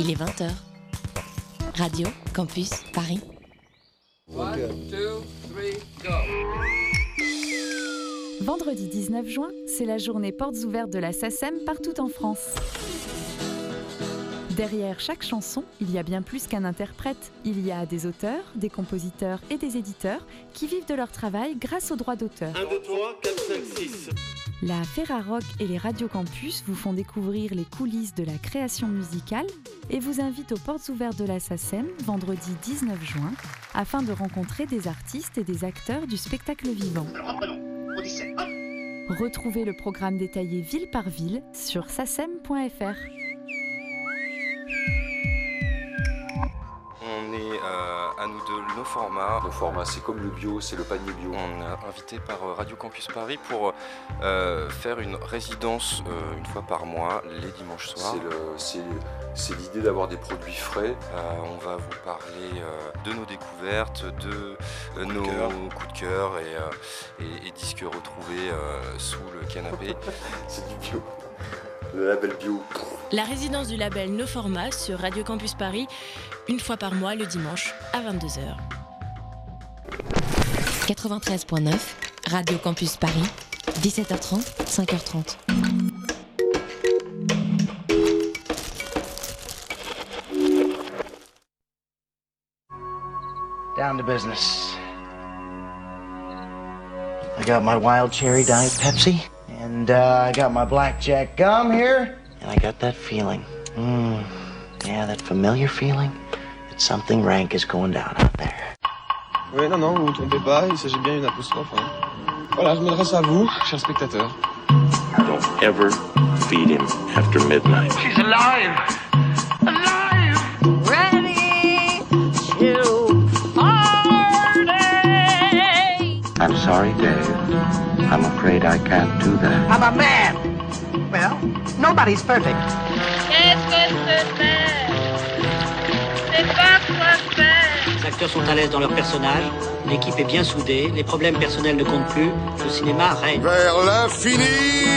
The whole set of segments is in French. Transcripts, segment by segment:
Il est 20h. Radio Campus Paris. Vendredi 19 juin, c'est la journée portes ouvertes de la SACEM partout en France. Derrière chaque chanson, il y a bien plus qu'un interprète. Il y a des auteurs, des compositeurs et des éditeurs qui vivent de leur travail grâce aux droits d'auteur. 1, 2, 3, 4, 5, 6. La Ferrarock et les Radio Campus vous font découvrir les coulisses de la création musicale et vous invitent aux portes ouvertes de la SACEM vendredi 19 juin afin de rencontrer des artistes et des acteurs du spectacle vivant. Retrouvez le programme détaillé ville par ville sur sacem.fr. nos formats. Nos formats, c'est comme le bio, c'est le panier bio. On est invité par euh, Radio Campus Paris pour euh, faire une résidence euh, une fois par mois, les dimanches soirs. C'est l'idée d'avoir des produits frais. Euh, on va vous parler euh, de nos découvertes, de nos coups de cœur et, euh, et- et disques retrouvés euh, sous le canapé. C'est du bio. Le label bio. La résidence du label No Format sur Radio Campus Paris, une fois par mois le dimanche à 22h. 93.9, Radio Campus Paris, 17h30, 5h30. Down to business. I got my wild cherry diet Pepsi, and uh, I got my blackjack gum here, and I got that feeling. Mm, yeah, that familiar feeling that something rank is going down out there. Oui, non, non, vous ne vous trompez pas, il s'agit bien d'une apostrophe. hein. Voilà, je m'adresse à vous, chers spectateurs. Don't ever feed him after midnight. She's alive! Alive! Ready to party! I'm sorry, Dave. I'm afraid I can't do that. I'm a man. Well, nobody's perfect. Les acteurs sont à l'aise dans leur personnage, l'équipe est bien soudée, les problèmes personnels ne comptent plus, le cinéma règne. Vers l'infini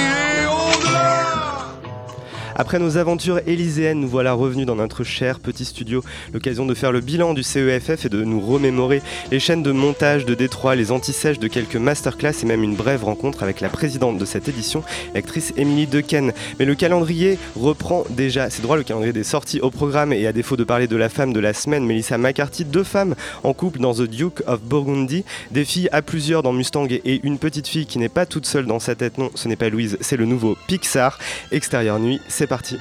Après nos aventures élyséennes, nous voilà revenus dans notre cher petit studio. L'occasion de faire le bilan du CEFF et de nous remémorer les chaînes de montage de Détroit, les antisèches de quelques masterclass et même une brève rencontre avec la présidente de cette édition, l'actrice Émilie Dequesne. Mais le calendrier reprend déjà, c'est droit, le calendrier des sorties au programme et à défaut de parler de la femme de la semaine, Melissa McCarthy, deux femmes en couple dans The Duke of Burgundy, des filles à plusieurs dans Mustang et une petite fille qui n'est pas toute seule dans sa tête, non, ce n'est pas Louise, c'est le nouveau Pixar. Extérieur nuit, c'est parti.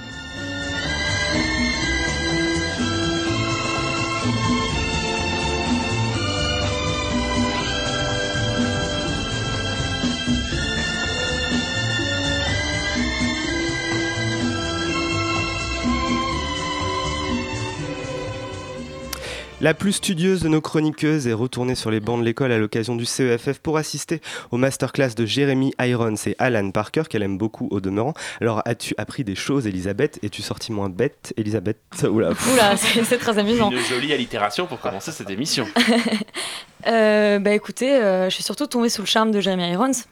La plus studieuse de nos chroniqueuses est retournée sur les bancs de l'école à l'occasion du CEFF pour assister au masterclass de Jérémy Irons et Alan Parker, qu'elle aime beaucoup au demeurant. Alors, as-tu appris des choses, Elisabeth? Es-tu sortie moins bête, Elisabeth? Oula. Oula, c'est très amusant. Une jolie allitération pour commencer cette émission. Euh, bah écoutez, euh, je suis surtout tombée sous le charme de Jeremy Irons. Si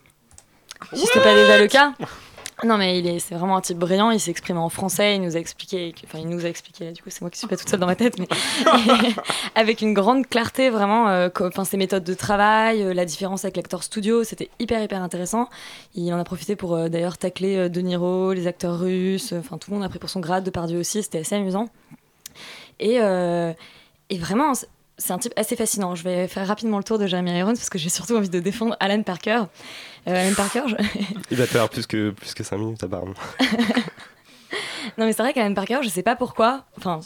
ce n'était pas déjà le cas. Non mais il est, c'est vraiment un type brillant, il s'exprime en français, il nous a expliqué, enfin il nous a expliqué, du coup c'est moi qui suis pas toute seule dans ma tête, mais avec une grande clarté vraiment, euh, ses méthodes de travail, euh, la différence avec l'acteur studio, c'était hyper hyper intéressant. Il en a profité pour euh, d'ailleurs tacler De Niro, les acteurs russes, enfin tout le monde a pris pour son grade, Depardieu aussi, c'était assez amusant. Et, et vraiment, c'est un type assez fascinant. Je vais faire rapidement le tour de Jeremy Irons parce que j'ai surtout envie de défendre Alan Parker. Euh, Alan Parker, je- Il va te faire plus que, plus que 5 minutes, apparemment. non mais c'est vrai qu'Alan Parker, je sais pas pourquoi. Enfin,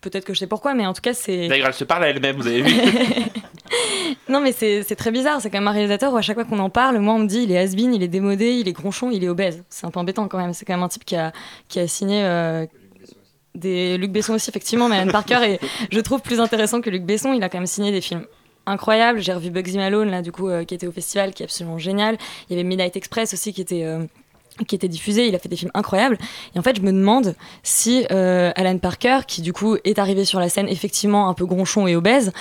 peut-être que je sais pourquoi, mais en tout cas c'est. D'ailleurs, elle se parle à elle-même, vous avez vu Non mais c'est c'est très bizarre. C'est quand même un réalisateur où à chaque fois qu'on en parle, moi on me dit il est has-been, il est démodé, il est gronchon, il est obèse. C'est un peu embêtant quand même. C'est quand même un type qui a qui a signé. euh, des Luc Besson aussi effectivement, mais Alan Parker est, je trouve, plus intéressant que Luc Besson. Il a quand même signé des films incroyables. J'ai revu Bugsy Malone là du coup euh, qui était au festival, qui est absolument génial. Il y avait Midnight Express aussi qui était euh, qui était diffusé. Il a fait des films incroyables. Et en fait, je me demande si euh, Alan Parker, qui du coup est arrivé sur la scène effectivement un peu gronchon et obèse,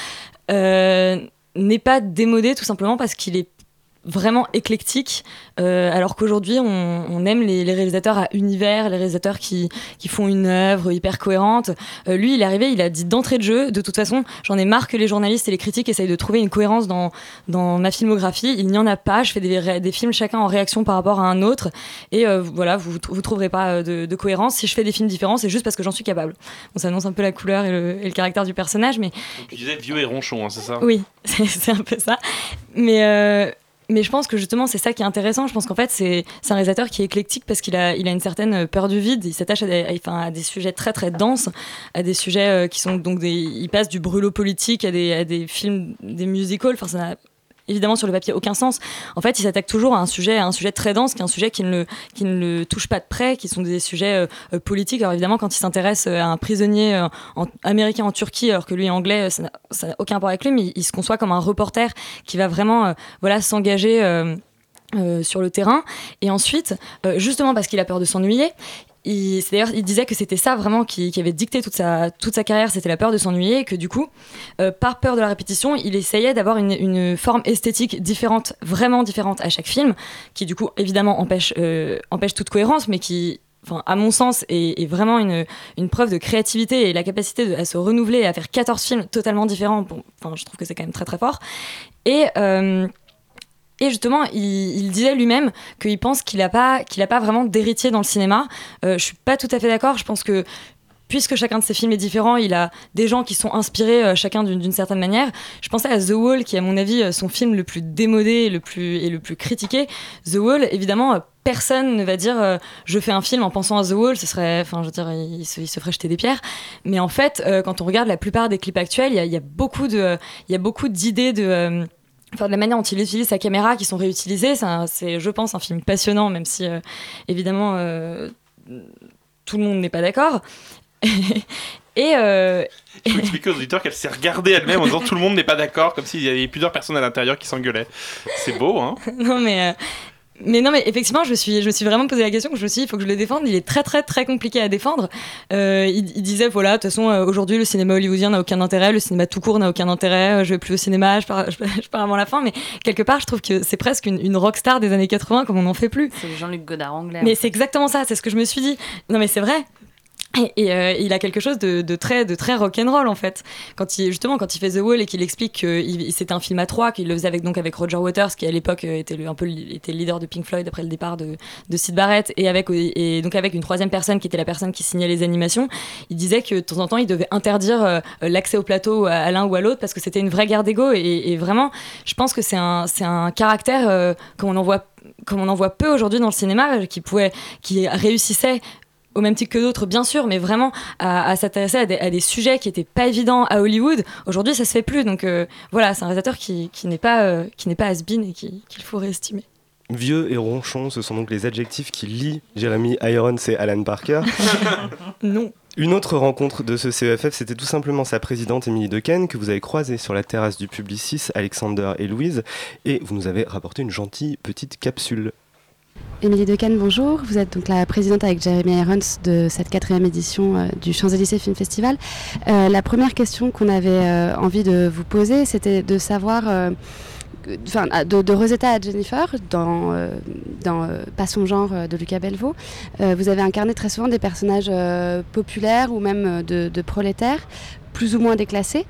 n'est pas démodé tout simplement parce qu'il est vraiment éclectique, euh, alors qu'aujourd'hui on, on aime les, les réalisateurs à univers, les réalisateurs qui, qui font une œuvre hyper cohérente. Euh, lui, il est arrivé, il a dit d'entrée de jeu, de toute façon, j'en ai marre que les journalistes et les critiques essayent de trouver une cohérence dans, dans ma filmographie. Il n'y en a pas, je fais des, films chacun en réaction par rapport à un autre, et euh, voilà, vous vous trouverez pas de, de cohérence. Si je fais des films différents, c'est juste parce que j'en suis capable. Bon, ça annonce un peu la couleur et le, et le caractère du personnage, mais Tu disais vieux et ronchon, hein, c'est ça? Oui, c'est un peu ça. Mais, mais je pense que justement, c'est ça qui est intéressant. Je pense qu'en fait, c'est un réalisateur qui est éclectique parce qu'il a, il a une certaine peur du vide. Il s'attache à, des- sujets très très denses, à des sujets euh, qui sont donc des. Il passe du brûlot politique à des, à des films, des musicals. Enfin, ça évidemment sur le papier aucun sens. En fait, il s'attaque toujours à un sujet, à un sujet très dense, qui est un sujet qui ne le, qui ne le touche pas de près, qui sont des sujets euh, euh, politiques. Alors évidemment, quand il s'intéresse euh, à un prisonnier américain en Turquie, alors que lui est anglais, ça n'a- aucun rapport avec lui, mais il, se conçoit comme un reporter qui va vraiment, voilà, s'engager. sur le terrain et ensuite justement parce qu'il a peur de s'ennuyer il, d'ailleurs, il disait que c'était ça vraiment qui, avait dicté toute sa, toute sa carrière, c'était la peur de s'ennuyer, et que du coup, euh, par peur de la répétition, il essayait d'avoir une, une forme esthétique différente, vraiment différente à chaque film, qui du coup, évidemment, empêche, euh, empêche toute cohérence, mais qui, à mon sens, est, vraiment une, une preuve de créativité et la capacité à se renouveler et à faire 14 films totalement différents. Bon, enfin, je trouve que c'est quand même très très fort. Et. euh, et justement, il, il disait lui-même qu'il pense qu'il n'a pas, pas vraiment d'héritier dans le cinéma. Euh, je suis pas tout à fait d'accord. Je pense que puisque chacun de ses films est différent, il a des gens qui sont inspirés euh, chacun d'une certaine manière. Je pensais à The Wall, qui est à mon avis euh, son film le plus démodé et le plus, et le plus critiqué. The Wall, évidemment, euh, personne ne va dire je fais un film en pensant à The Wall, ce serait, enfin, je veux dire, il se, ferait jeter des pierres. Mais en fait, quand on regarde la plupart des clips actuels, il y a, beaucoup de, il y a beaucoup d'idées de Enfin, de la manière dont il utilise sa caméra qui sont réutilisées, c'est, je pense, un film passionnant, même si euh, évidemment euh, tout le monde n'est pas d'accord. Et, euh, Il faut expliquer aux auditeurs qu'elle s'est regardée elle-même en disant tout le monde n'est pas d'accord, comme s'il y avait plusieurs personnes à l'intérieur qui s'engueulaient. C'est beau, hein non mais euh, mais non mais effectivement je me suis je me suis vraiment posé la question je me suis dit il faut que je le défende il est très très très compliqué à défendre Euh, il, il disait voilà de toute façon euh, aujourd'hui le cinéma hollywoodien n'a aucun intérêt le cinéma tout court n'a aucun intérêt euh, je vais plus au cinéma je pars, je, je pars avant la fin mais quelque part je trouve que c'est presque une, une rockstar des années 80 comme on n'en fait plus C'est Jean-Luc Godard anglais. mais c'est exactement ça, c'est ce que je me suis dit. Non mais c'est vrai. Et, euh, il a quelque chose de, très de très rock'n'roll en fait. Quand il justement quand il fait The Wall et qu'il explique que c'était un film à trois, qu'il le faisait avec donc avec Roger Waters qui à l'époque euh, était le, un peu était le leader de Pink Floyd après le départ de, de Sid Barrett et avec et donc avec une troisième personne qui était la personne qui signait les animations. Il disait que de temps en temps il devait interdire euh, l'accès au plateau à, l'un ou à l'autre parce que c'était une vraie guerre d'ego et, vraiment je pense que c'est un un caractère euh, comme on en voit comme on en voit peu aujourd'hui dans le cinéma, qui pouvait, qui réussissait au même titre que d'autres, bien sûr, mais vraiment à, à s'intéresser à des, à des sujets qui n'étaient pas évidents à Hollywood. Aujourd'hui, ça se fait plus. Donc euh, voilà, c'est un réalisateur qui, qui n'est pas, euh, qui n'est pas has-been et qui- qu'il faut réestimer. Vieux et ronchon, ce sont donc les adjectifs qui lient Jeremy Irons et Alan Parker. non. Une autre rencontre de ce CEFF, c'était tout simplement sa présidente Émilie Dequesne, que vous avez croisée sur la terrasse du Publicis, Alexander et Louise, et vous nous avez rapporté une gentille petite capsule. Émilie Decan, bonjour. Vous êtes donc la présidente avec Jeremy Irons de cette quatrième édition euh, du Champs-Élysées Film Festival. Euh, la première question qu'on avait euh, envie de vous poser, c'était de savoir, de, Rosetta à Jennifer, dans, dans Pas son genre de Lucas Belvaux. Vous avez incarné très souvent des personnages populaires ou même de prolétaires plus ou moins déclassés.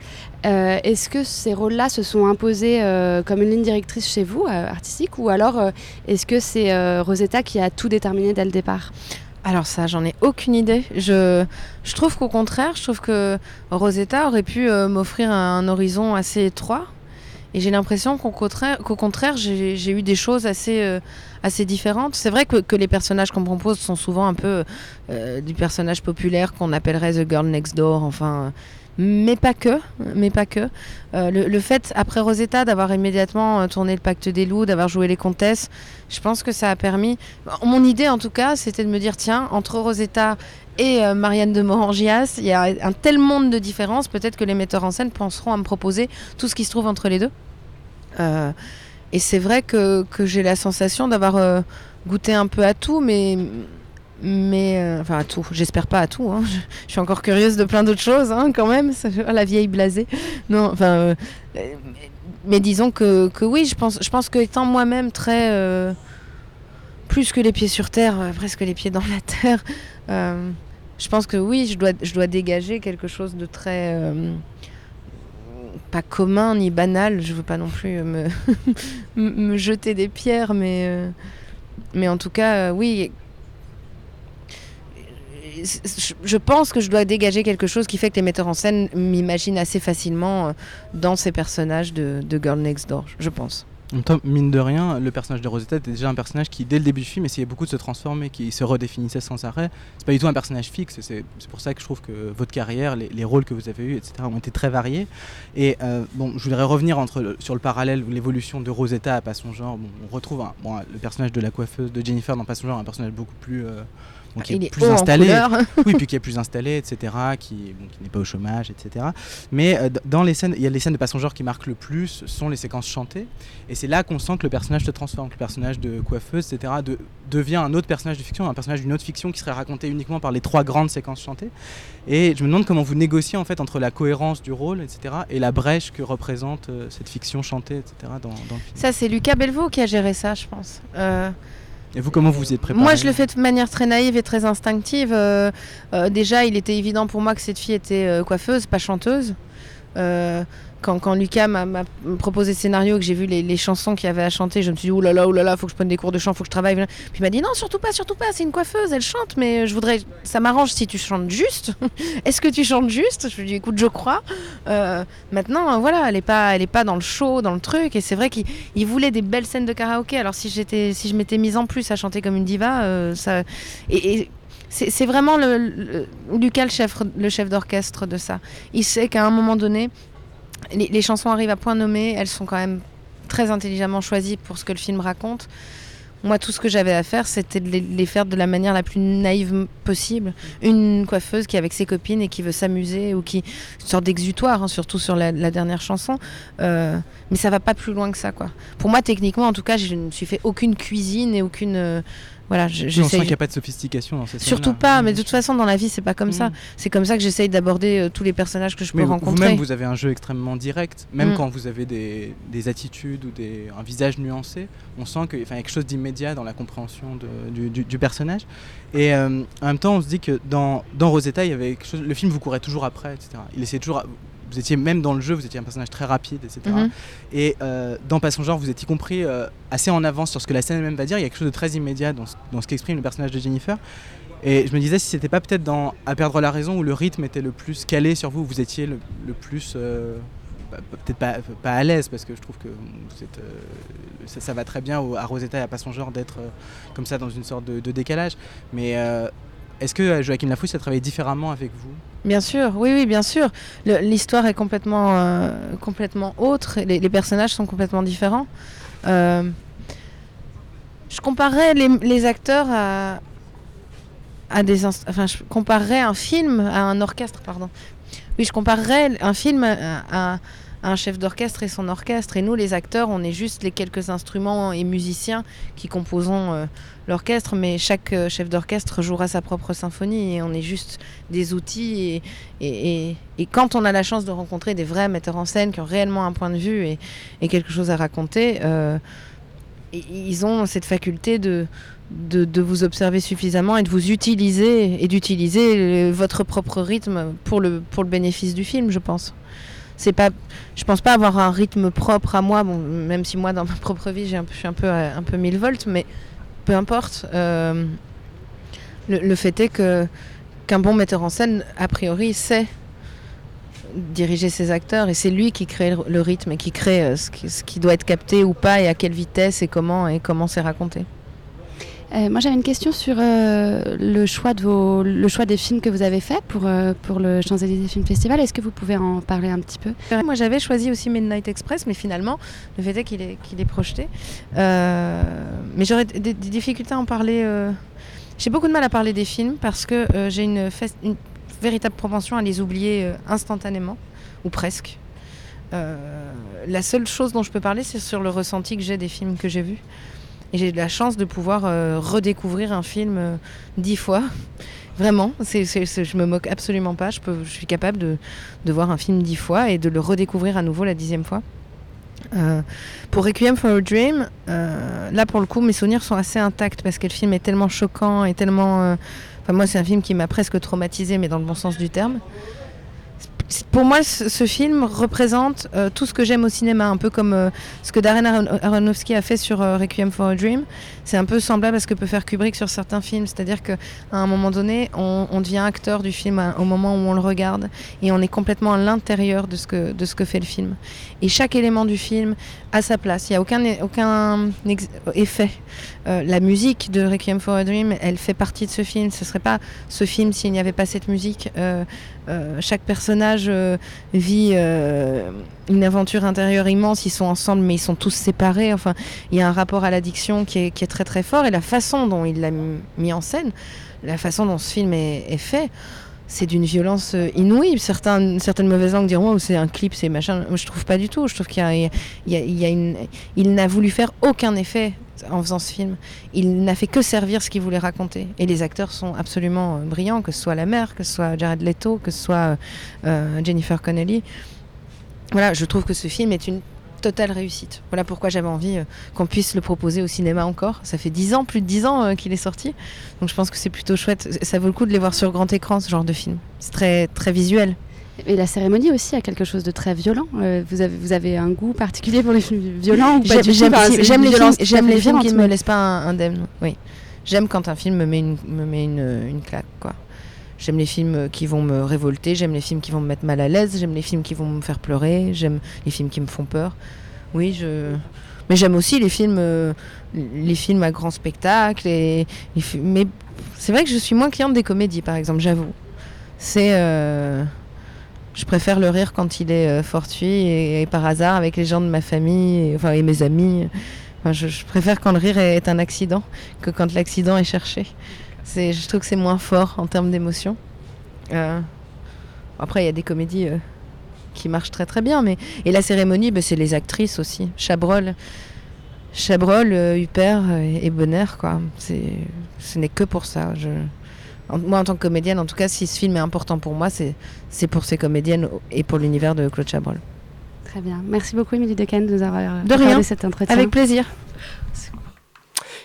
Euh, Est-ce que ces rôles-là se sont imposés euh, comme une ligne directrice chez vous, euh, artistique, ou alors est-ce que c'est Rosetta qui a tout déterminé dès le départ? Alors ça, j'en ai aucune idée. Je, je trouve qu'au contraire, je trouve que Rosetta aurait pu m'offrir un, horizon assez étroit. Et j'ai l'impression qu'au contraire, contraire j'ai eu des choses assez, assez différentes. C'est vrai que, que les personnages qu'on propose sont souvent un peu euh, du personnage populaire qu'on appellerait The Girl Next Door, enfin... Mais pas que, mais pas que. Euh, le, le fait, après Rosetta, d'avoir immédiatement euh, tourné le Pacte des loups, d'avoir joué les comtesses, je pense que ça a permis. Mon idée, en tout cas, c'était de me dire tiens, entre Rosetta et Marianne de Morangias, il y a un tel monde de différence, peut-être que les metteurs en scène penseront à me proposer tout ce qui se trouve entre les deux. Et c'est vrai que, que j'ai la sensation d'avoir euh, goûté un peu à tout, mais mais euh, enfin à tout. J'espère pas à tout. hein. Je, suis encore curieuse de plein d'autres choses hein, quand même. La vieille blasée. Non, enfin. euh, euh, mais disons que, que oui, je pense, je pense que étant moi-même très plus que les pieds sur terre, presque les pieds dans la terre. je pense que oui, je dois, je dois dégager quelque chose de très pas commun ni banal. Je veux pas non plus me, jeter des pierres, mais euh, en tout cas, euh, oui. Je- Je pense que je dois dégager quelque chose qui fait que les metteurs en scène m'imaginent assez facilement euh, dans ces personnages de, de Girl Next Door, je pense. Temps, mine de rien, le personnage de Rosetta était déjà un personnage qui, dès le début du film, essayait beaucoup de se transformer, qui se redéfinissait sans arrêt. C'est pas du tout un personnage fixe, c'est pour ça que je trouve que votre carrière, les, les rôles que vous avez eus, etc., ont été très variés. Et euh, bon, je voudrais revenir sur le parallèle, ou l'évolution de Rosetta à Pas son genre. On retrouve le personnage de la coiffeuse de Jennifer dans Pas son genre, un personnage beaucoup plus. euh, Il est est plus installé, oui, puis qui est plus installé, etc., qui, bon, qui n'est pas au chômage, etc. Mais euh, dans les scènes, il y a les scènes de Pas son genre qui marquent le plus, sont les séquences chantées, et c'est là qu'on sent que le personnage se transforme, que le personnage de coiffeuse, etc., de- devient un autre personnage de fiction, un personnage d'une autre fiction qui serait raconté uniquement par les trois grandes séquences chantées. Et je me demande comment vous négociez en fait entre la cohérence du rôle, etc., et la brèche que représente euh, cette fiction chantée, etc., dans, dans le film. Ça, c'est Lucas Belvaux qui a géré ça, je pense. Euh, Et vous, comment vous vous êtes préparé Moi, je le fais de manière très naïve et très instinctive. Euh, euh, déjà, il était évident pour moi que cette fille était euh, coiffeuse, pas chanteuse. Euh, quand, Lucas m'a proposé ce scénario, que j'ai vu les, chansons qu'il avait à chanter, je me suis dit, oulala, là là, là faut que je prenne des cours de chant, faut que je travaille. Puis il m'a dit, non, surtout pas, surtout pas, c'est une coiffeuse, elle chante, mais je voudrais, ça m'arrange si tu chantes juste. Est-ce que tu chantes juste? Je lui ai dit, écoute, je crois. Euh, maintenant, voilà, elle est pas, elle est pas dans le show, dans le truc, et c'est vrai qu'il il voulait des belles scènes de karaoké. Alors si j'étais, si je m'étais mise en plus à chanter comme une diva, euh, ça, et c'est vraiment le, le- Lucas le chef, d'orchestre de ça. Il sait qu'à un moment donné, les, chansons arrivent à point nommé, elles sont quand même très intelligemment choisies pour ce que le film raconte. Moi, tout ce que j'avais à faire, c'était de les, faire de la manière la plus naïve possible. Une coiffeuse qui est avec ses copines et qui veut s'amuser, ou qui. une sorte d'exutoire, hein, surtout sur la, la dernière chanson. Euh, mais ça va pas plus loin que ça, quoi. Pour moi, techniquement, en tout cas, je ne me suis fait aucune cuisine et aucune. euh, voilà, je- Oui, on sent qu'il n'y a pas de sophistication dans ces Surtout pas, mais de toute façon, dans la vie, c'est pas comme ça. Mm. C'est comme ça que j'essaye d'aborder euh, tous les personnages que je peux Mais rencontrer. vous-même, vous avez un jeu extrêmement direct, même Mm. quand vous avez des, des attitudes ou des, un visage nuancé, on sent qu'il y a quelque chose d'immédiat dans la compréhension de- du, du- du personnage. Et euh, en même temps, on se dit que dans, dans Rosetta, il y avait quelque chose, le film vous courait toujours après, etc. Il essayait toujours, vous étiez même dans le jeu, vous étiez un personnage très rapide, etc. Mhm. Et euh, dans Pas son genre, vous êtes y compris euh, assez en avance sur ce que la scène elle-même va dire. Il y a quelque chose de très immédiat dans ce, dans ce qu'exprime le personnage de Jennifer. Et je me disais si c'était pas peut-être dans À perdre la raison où le rythme était le plus calé sur vous, où vous étiez le, le plus. euh, bah, peut-être pas, pas à l'aise parce que je trouve que vous êtes, ça, ça va très bien au- à Rosetta et à Pas son genre d'être comme ça dans une sorte de, de décalage. Mais est-ce que euh, Joachim Lafousse a travaillé différemment avec vous? Bien sûr, oui, oui, bien sûr. L'histoire est complètement, euh, complètement autre. Les, personnages sont complètement différents. Euh, je comparerais les, acteurs à, des, enfin, je comparerais un film à un orchestre, pardon. Oui, je comparerais un film à- à un chef d'orchestre et son orchestre. Et nous, les acteurs, on est juste les quelques instruments et musiciens qui composons euh, l'orchestre, mais chaque euh, chef d'orchestre jouera sa propre symphonie et on est juste des outils. Et, et, quand on a la chance de rencontrer des vrais metteurs en scène qui ont réellement un point de vue et, quelque chose à raconter, euh, ils ont cette faculté de, de, de vous observer suffisamment et de vous utiliser et d'utiliser votre propre rythme pour le, pour le bénéfice du film, je pense. C'est pas, je pense pas avoir un rythme propre à moi, bon, même si moi dans ma propre vie j'ai un je suis un peu, à- un peu 1000 volts, mais peu importe. euh, le, le fait est que qu'un bon metteur en scène, a priori, sait diriger ses acteurs et c'est lui qui crée le, le rythme et qui crée euh, ce, qui, ce qui doit être capté ou pas et à quelle vitesse et comment et comment c'est raconté. Euh, moi, j'avais une question sur euh, le, choix des films que vous avez fait pour, euh, pour le Champs-Élysées Film Festival. Est-ce que vous pouvez en parler un petit peu? Moi, j'avais choisi aussi Midnight Express, mais finalement, le fait est qu'il est, projeté. Euh, mais j'aurais des, difficultés à en parler. J'ai beaucoup de mal à parler des films parce que j'ai une, véritable propension à les oublier instantanément, ou presque. La seule chose dont je peux parler, c'est sur le ressenti que j'ai des films que j'ai vus. Et j'ai eu la chance de pouvoir euh, redécouvrir un film euh, dix fois. Vraiment, c'est, c'est- c'est- je me moque absolument pas. Je, suis capable de, de voir un film dix fois et de le redécouvrir à nouveau la dixième fois. Euh, pour Requiem for a Dream, là pour le coup, mes souvenirs sont assez intacts parce que le film est tellement choquant et tellement. Enfin, moi, c'est un film qui m'a presque traumatisé, mais dans le bon sens du terme. Pour moi, ce, film représente euh, tout ce que j'aime au cinéma, un peu comme euh, ce que Darren Aron- Aronofsky a fait sur euh, Requiem for a Dream. C'est un peu semblable à ce que peut faire Kubrick sur certains films, c'est-à-dire qu'à un moment donné, on, devient acteur du film à- au moment où on le regarde, et on est complètement à l'intérieur de ce que de ce que fait le film. Et chaque élément du film a sa place. Il n'y a aucun aucun effet. Euh, la musique de Requiem for a Dream, elle fait partie de ce film. Ce serait pas ce film s'il n'y avait pas cette musique. Euh, euh, chaque personnage vit une aventure intérieure immense. Ils sont ensemble, mais ils sont tous séparés. Enfin, il y a un rapport à l'addiction qui est, très très fort. Et la façon dont il l'a mis en scène, la façon dont ce film est, fait, c'est d'une violence inouïe. Certains, certaines mauvaises langues diront oh, c'est un clip, c'est machin. Moi, je trouve pas du tout. Je trouve qu'il il n'a voulu faire aucun effet en faisant ce film. Il n'a fait que servir ce qu'il voulait raconter. Et les acteurs sont absolument euh, brillants, que ce soit la mère, que ce soit Jared Leto, que ce soit euh, euh, Jennifer Connelly. Voilà, je trouve que ce film est une totale réussite. Voilà pourquoi j'avais envie qu'on puisse le proposer au cinéma encore. Ça fait 10 ans, plus de 10 ans qu'il est sorti. Donc je pense que c'est plutôt chouette. Ça vaut le coup de les voir sur grand écran, ce genre de film. C'est très, très visuel. Et la cérémonie aussi a quelque chose de très violent. Euh, vous, avez, vous avez un goût particulier pour les films violents ou pas J'aime Enfin, les films, les films qui ne me laissent pas indemne. Oui. J'aime quand un film me met une, me met une, une claque. Quoi. J'aime les films qui vont me révolter, j'aime les films qui vont me mettre mal à l'aise, j'aime les films qui vont me faire pleurer, j'aime les films qui me font peur. Oui, je. Mais j'aime aussi les films, euh, les films à grand spectacle. Et, les mais c'est vrai que je suis moins cliente des comédies, par exemple, j'avoue. C'est. euh, Je préfère le rire quand il est euh, fortuit et, par hasard avec les gens de ma famille et, enfin, et mes amis. Je, préfère quand le rire est, un accident que quand l'accident est cherché. Je trouve que c'est moins fort en termes d'émotion. Euh, après, il y a des comédies euh, qui marchent très très bien, mais et la cérémonie, bah, c'est les actrices aussi. Chabrol, Chabrol, Huppert et Bonner, quoi. C'est, ce n'est que pour ça. En- moi, en tant que comédienne, en tout cas, si ce film est important pour moi, c'est, pour ces comédiennes et pour l'univers de Claude Chabrol. Très bien. Merci beaucoup, Émilie Decan, de nous avoir De rien. cet entretien. Avec plaisir.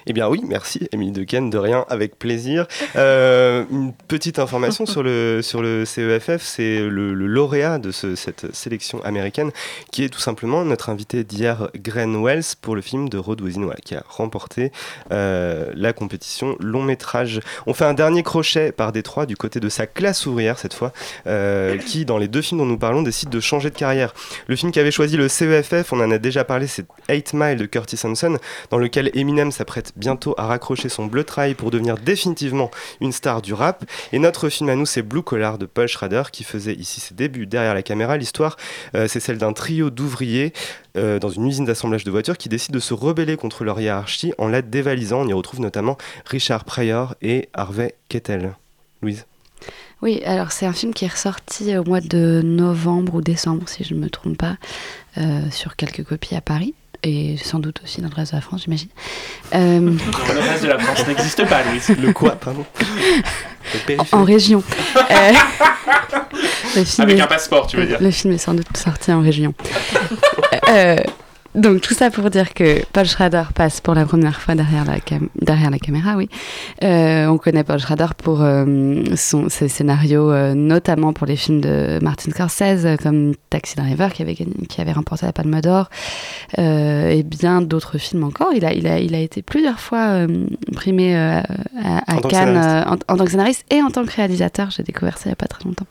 Eh bien oui, merci Émilie Dequesne, de rien, avec plaisir. Euh, une petite information sur le, sur le CEFF, c'est le, lauréat de ce- cette sélection américaine qui est tout simplement notre invité d'hier, Gren Wells, pour le film de Rod Wizinoa, qui a remporté euh, la compétition long métrage. On fait un dernier crochet par Détroit du côté de sa classe ouvrière cette fois, euh, qui dans les deux films dont nous parlons décide de changer de carrière. Le film qui avait choisi le CEFF, on en a déjà parlé, c'est 8 Mile de Curtis Hanson, dans lequel Eminem s'apprête bientôt à raccrocher son bleu trail pour devenir définitivement une star du rap. Et notre film à nous, c'est Blue Collar de Paul Schrader, qui faisait ici ses débuts derrière la caméra. L'histoire, euh, c'est celle d'un trio d'ouvriers euh, dans une usine d'assemblage de voitures qui décident de se rebeller contre leur hiérarchie en la dévalisant. On y retrouve notamment Richard Pryor et Harvey Kettel. Louise Oui, alors c'est un film qui est ressorti au mois de novembre ou décembre, si je ne me trompe pas, euh, sur quelques copies à Paris. Et sans doute aussi dans le reste de la France, j'imagine. Euh, Le reste de la France n'existe pas, Louise. Le quoi, pardon en région. Euh, le film Avec est- un passeport, tu veux dire. Le film est sans doute sorti en région. Euh, donc tout ça pour dire que Paul Schrader passe pour la première fois derrière la, cam- derrière la caméra, oui. Euh, on connaît Paul Schrader pour euh, son, ses scénarios, euh, notamment pour les films de Martin Scorsese, comme Taxi Driver, qui avait, gagné- qui avait remporté la Palme d'Or, et bien d'autres films encore. Il a, il a, il a été plusieurs fois primé à, Cannes en, en tant que scénariste et en tant que réalisateur. J'ai découvert ça il n'y a pas très longtemps.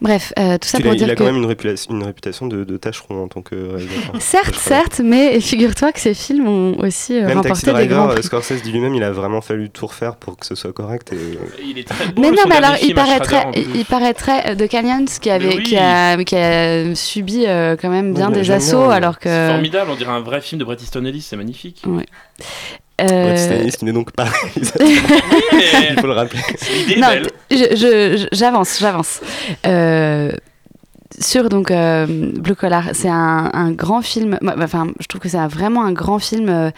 Bref, euh, tout ça il pour a, dire il a que... quand même une réputation, une réputation de, de tâcheron en tant que réalisateur. Certes, certes, mais figure-toi que ces films ont aussi euh, Même Taxi remporté des grands euh, prix. Scorsese dit lui-même, il a vraiment fallu tout refaire pour que ce soit correct. Et... Il est très beau. Mais non, mais alors il paraîtrait, il, paraîtrait de Canyons qui avait, oui. qui a, qui a subi euh, quand même bien des assauts, alors C'est que. formidable, on dirait un vrai film de Bret Easton Ellis, c'est magnifique. Ouais. Euh, Stanley, qui n'est donc pas mais- il faut le rappeler. Non, j'avance, j'avance. Euh, sur donc euh, Blue Collar, c'est un, un grand film. moi, Enfin, je trouve que c'est vraiment un grand film. euh,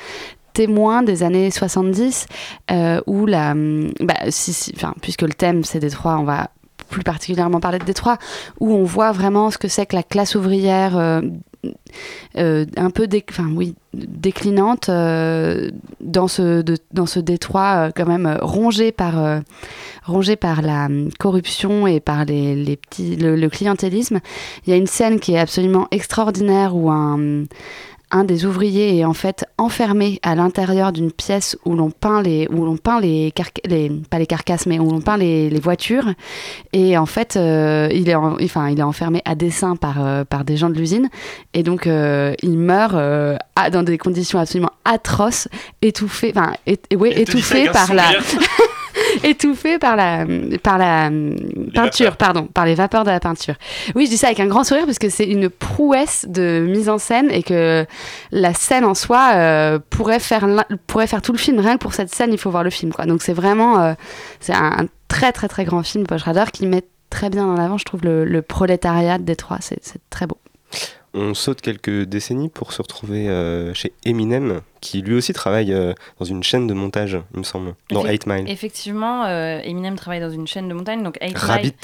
témoin des années 70 euh, où la, bah, si, si, enfin, puisque le thème c'est Détroit, on va plus particulièrement parler de Détroit, où on voit vraiment ce que c'est que la classe ouvrière euh, un peu déclinante euh, dans, ce, Détroit euh, quand même rongé par, la hum, corruption et par le, le clientélisme. Il y a une scène qui est absolument extraordinaire où un un des ouvriers est en fait enfermé à l'intérieur d'une pièce où l'on peint les où l'on peint les, les pas les carcasses mais où l'on peint les, les voitures et en fait euh, il est en- enfin il est enfermé à dessein par euh, par des gens de l'usine et donc euh, il meurt euh, à- dans des conditions absolument atroces étouffé enfin ouais, Et ça étouffé par la. étouffé par la par la peinture vapeurs. pardon par les vapeurs de la peinture. Oui je dis ça avec un grand sourire parce que c'est une prouesse de mise en scène et que la scène en soi euh, pourrait faire pourrait faire tout le film. Rien que pour cette scène il faut voir le film quoi. Donc c'est vraiment euh, c'est un, un très très très grand film. Paul Schrader qui met très bien en avant je trouve le, le prolétariat de Détroit c'est très beau On saute quelques décennies pour se retrouver euh, chez Eminem, qui lui aussi travaille euh, dans une chaîne de montage, il me semble, dans Effect- 8 Mile. Effectivement, euh, Eminem travaille dans une chaîne de montagne, donc 8 Rabbit.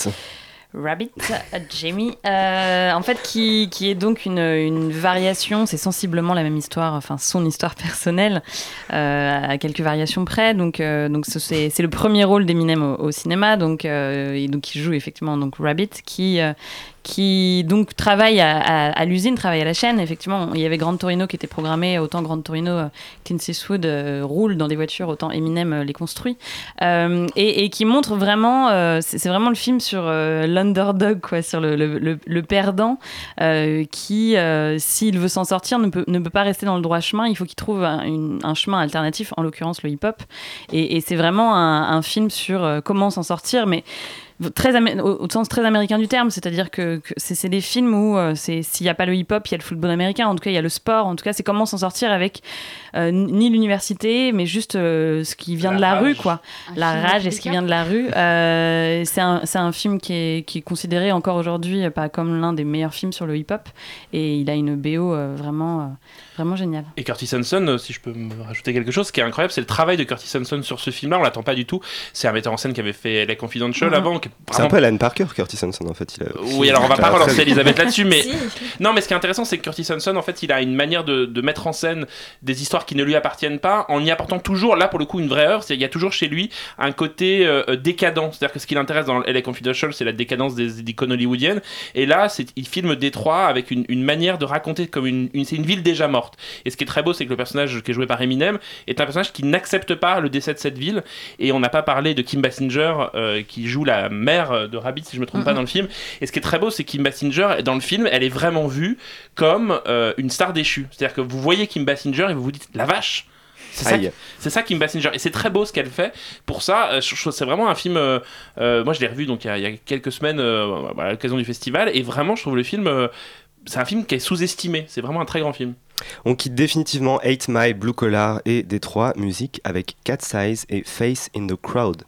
Rabbit, euh, Jamie, en fait, qui, qui est donc une, une variation, c'est sensiblement la même histoire, enfin son histoire personnelle, à quelques variations près. Donc, donc ce- c'est c'est le premier rôle d'Eminem au, au cinéma, donc, et donc il joue effectivement donc Rabbit, qui, qui donc travaille à, l'usine, travaille à la chaîne. Effectivement, il y avait Grande Torino qui était programmé, autant Grande Torino, euh, Clint Eastwood euh, roule dans des voitures, autant Eminem euh, les construit. Et, qui montre vraiment, c'est vraiment le film sur l'underdog, quoi, sur le, perdant qui, s'il veut s'en sortir, ne peut, pas rester dans le droit chemin. Il faut qu'il trouve un, chemin alternatif, en l'occurrence le hip-hop. Et, c'est vraiment un, un film sur comment s'en sortir, mais très au, au sens très américain du terme, c'est-à-dire que, que c'est des films où euh, c'est s'il n'y a pas le hip-hop, il y a le football américain, en tout cas il y a le sport, en tout cas c'est comment s'en sortir avec euh, ni l'université, mais juste euh, ce qui vient La de la rage. rue, quoi. Un La film rage et ce qui vient de la rue. Euh, c'est un, film qui est, qui est considéré encore aujourd'hui pas comme l'un des meilleurs films sur le hip-hop, et il a une BO euh, vraiment, euh, vraiment géniale. Et Curtis Hanson, euh, si je peux me rajouter quelque chose, ce qui est incroyable, c'est le travail de Curtis Hanson sur ce film-là. On l'attend pas du tout. C'est un metteur en scène qui avait fait La Confidential Mhm. avant. qui est C'est un vraiment- peu Alan Parker, Curtis Hanson, en fait. Il a- Oui, alors on va pas un relancer Elisabeth là-dessus, mais Si. non, mais ce qui est intéressant, c'est que Curtis Hanson, en fait, il a une manière de, de mettre en scène des histoires qui ne lui appartiennent pas, en y apportant toujours, là pour le coup, une vraie heure. Il y a toujours chez lui un côté euh, euh, décadent. C'est-à-dire que ce qui l'intéresse dans LA Confidential, c'est la décadence des, des icônes hollywoodiennes. Et là, c'est il filme Détroit avec une, une manière de raconter comme une, une- c'est une ville déjà morte. Et ce qui est très beau, c'est que le personnage qui est joué par Eminem est un personnage qui n'accepte pas le décès de cette ville. Et on n'a pas parlé de Kim Basinger euh, qui joue la mère de Rabbit, si je me trompe pas, dans le film. Et ce qui est très beau, c'est Kim Basinger, dans le film, elle est vraiment vue comme euh, une star déchue. C'est-à-dire que vous voyez Kim Basinger et vous vous dites, la vache! C'est ça, ça Kim Basinger. Et c'est très beau ce qu'elle fait. Pour ça euh, que c'est vraiment un film euh, euh, moi je l'ai revu donc il y, a, il y a quelques semaines à l'occasion du festival. Et vraiment je trouve le film c'est un film qui est sous-estimé. C'est vraiment un très grand film On quitte définitivement 8 Mile, Blue Collar et Détroit Musique avec Cat Size et Face in the Crowd.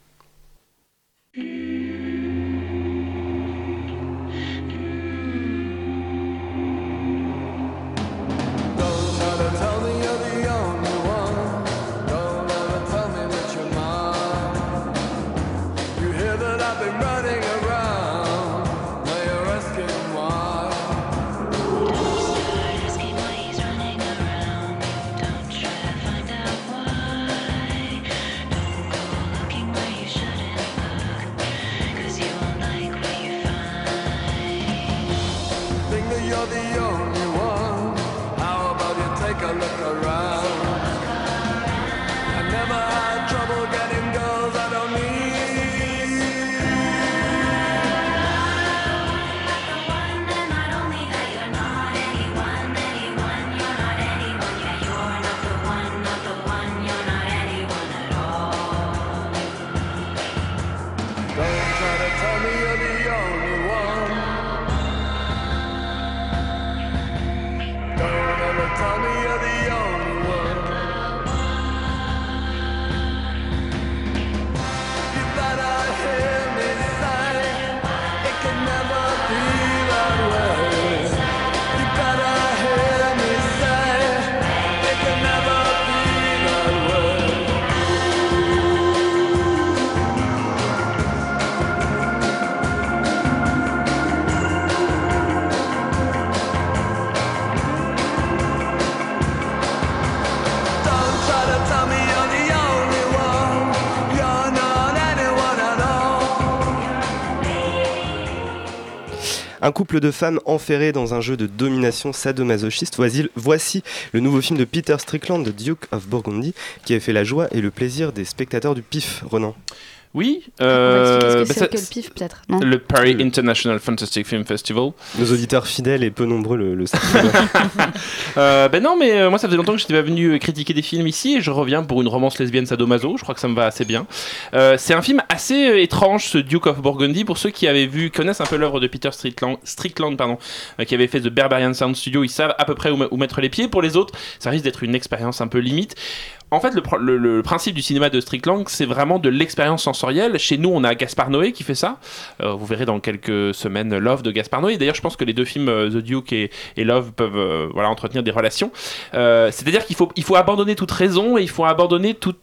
Un couple de femmes enferrées dans un jeu de domination sadomasochiste. Voici, voici le nouveau film de Peter Strickland, The Duke of Burgundy, qui a fait la joie et le plaisir des spectateurs du PIF, Renan. Oui. Euh, bah, que c'est ça- que le PIF, peut-être, non Le Paris International Fantastic Film Festival. Nos auditeurs fidèles et peu nombreux le, le savent. Euh, ben non, mais euh, moi ça faisait longtemps que j'étais pas venu critiquer des films ici et je reviens pour une romance lesbienne sadomaso. Je crois que ça me va assez bien. Euh, c'est un film assez euh, étrange, ce Duke of Burgundy. Pour ceux qui avaient vu, connaissent un peu l'œuvre de Peter Strickland, Strickland pardon, euh, qui avait fait The Barbarian Sound Studio, ils savent à peu près où mettre les pieds. Pour les autres, ça risque d'être une expérience un peu limite. En fait, le, principe du cinéma de Strickland, c'est vraiment de l'expérience sensorielle. Chez nous, on a Gaspard Noé qui fait ça. Euh, vous verrez dans quelques semaines Love de Gaspard Noé. D'ailleurs, je pense que les deux films, euh, The Duke et, Love, peuvent euh, voilà, entretenir des relations. C'est-à-dire qu'il faut, il faut abandonner toute raison et il faut abandonner tout,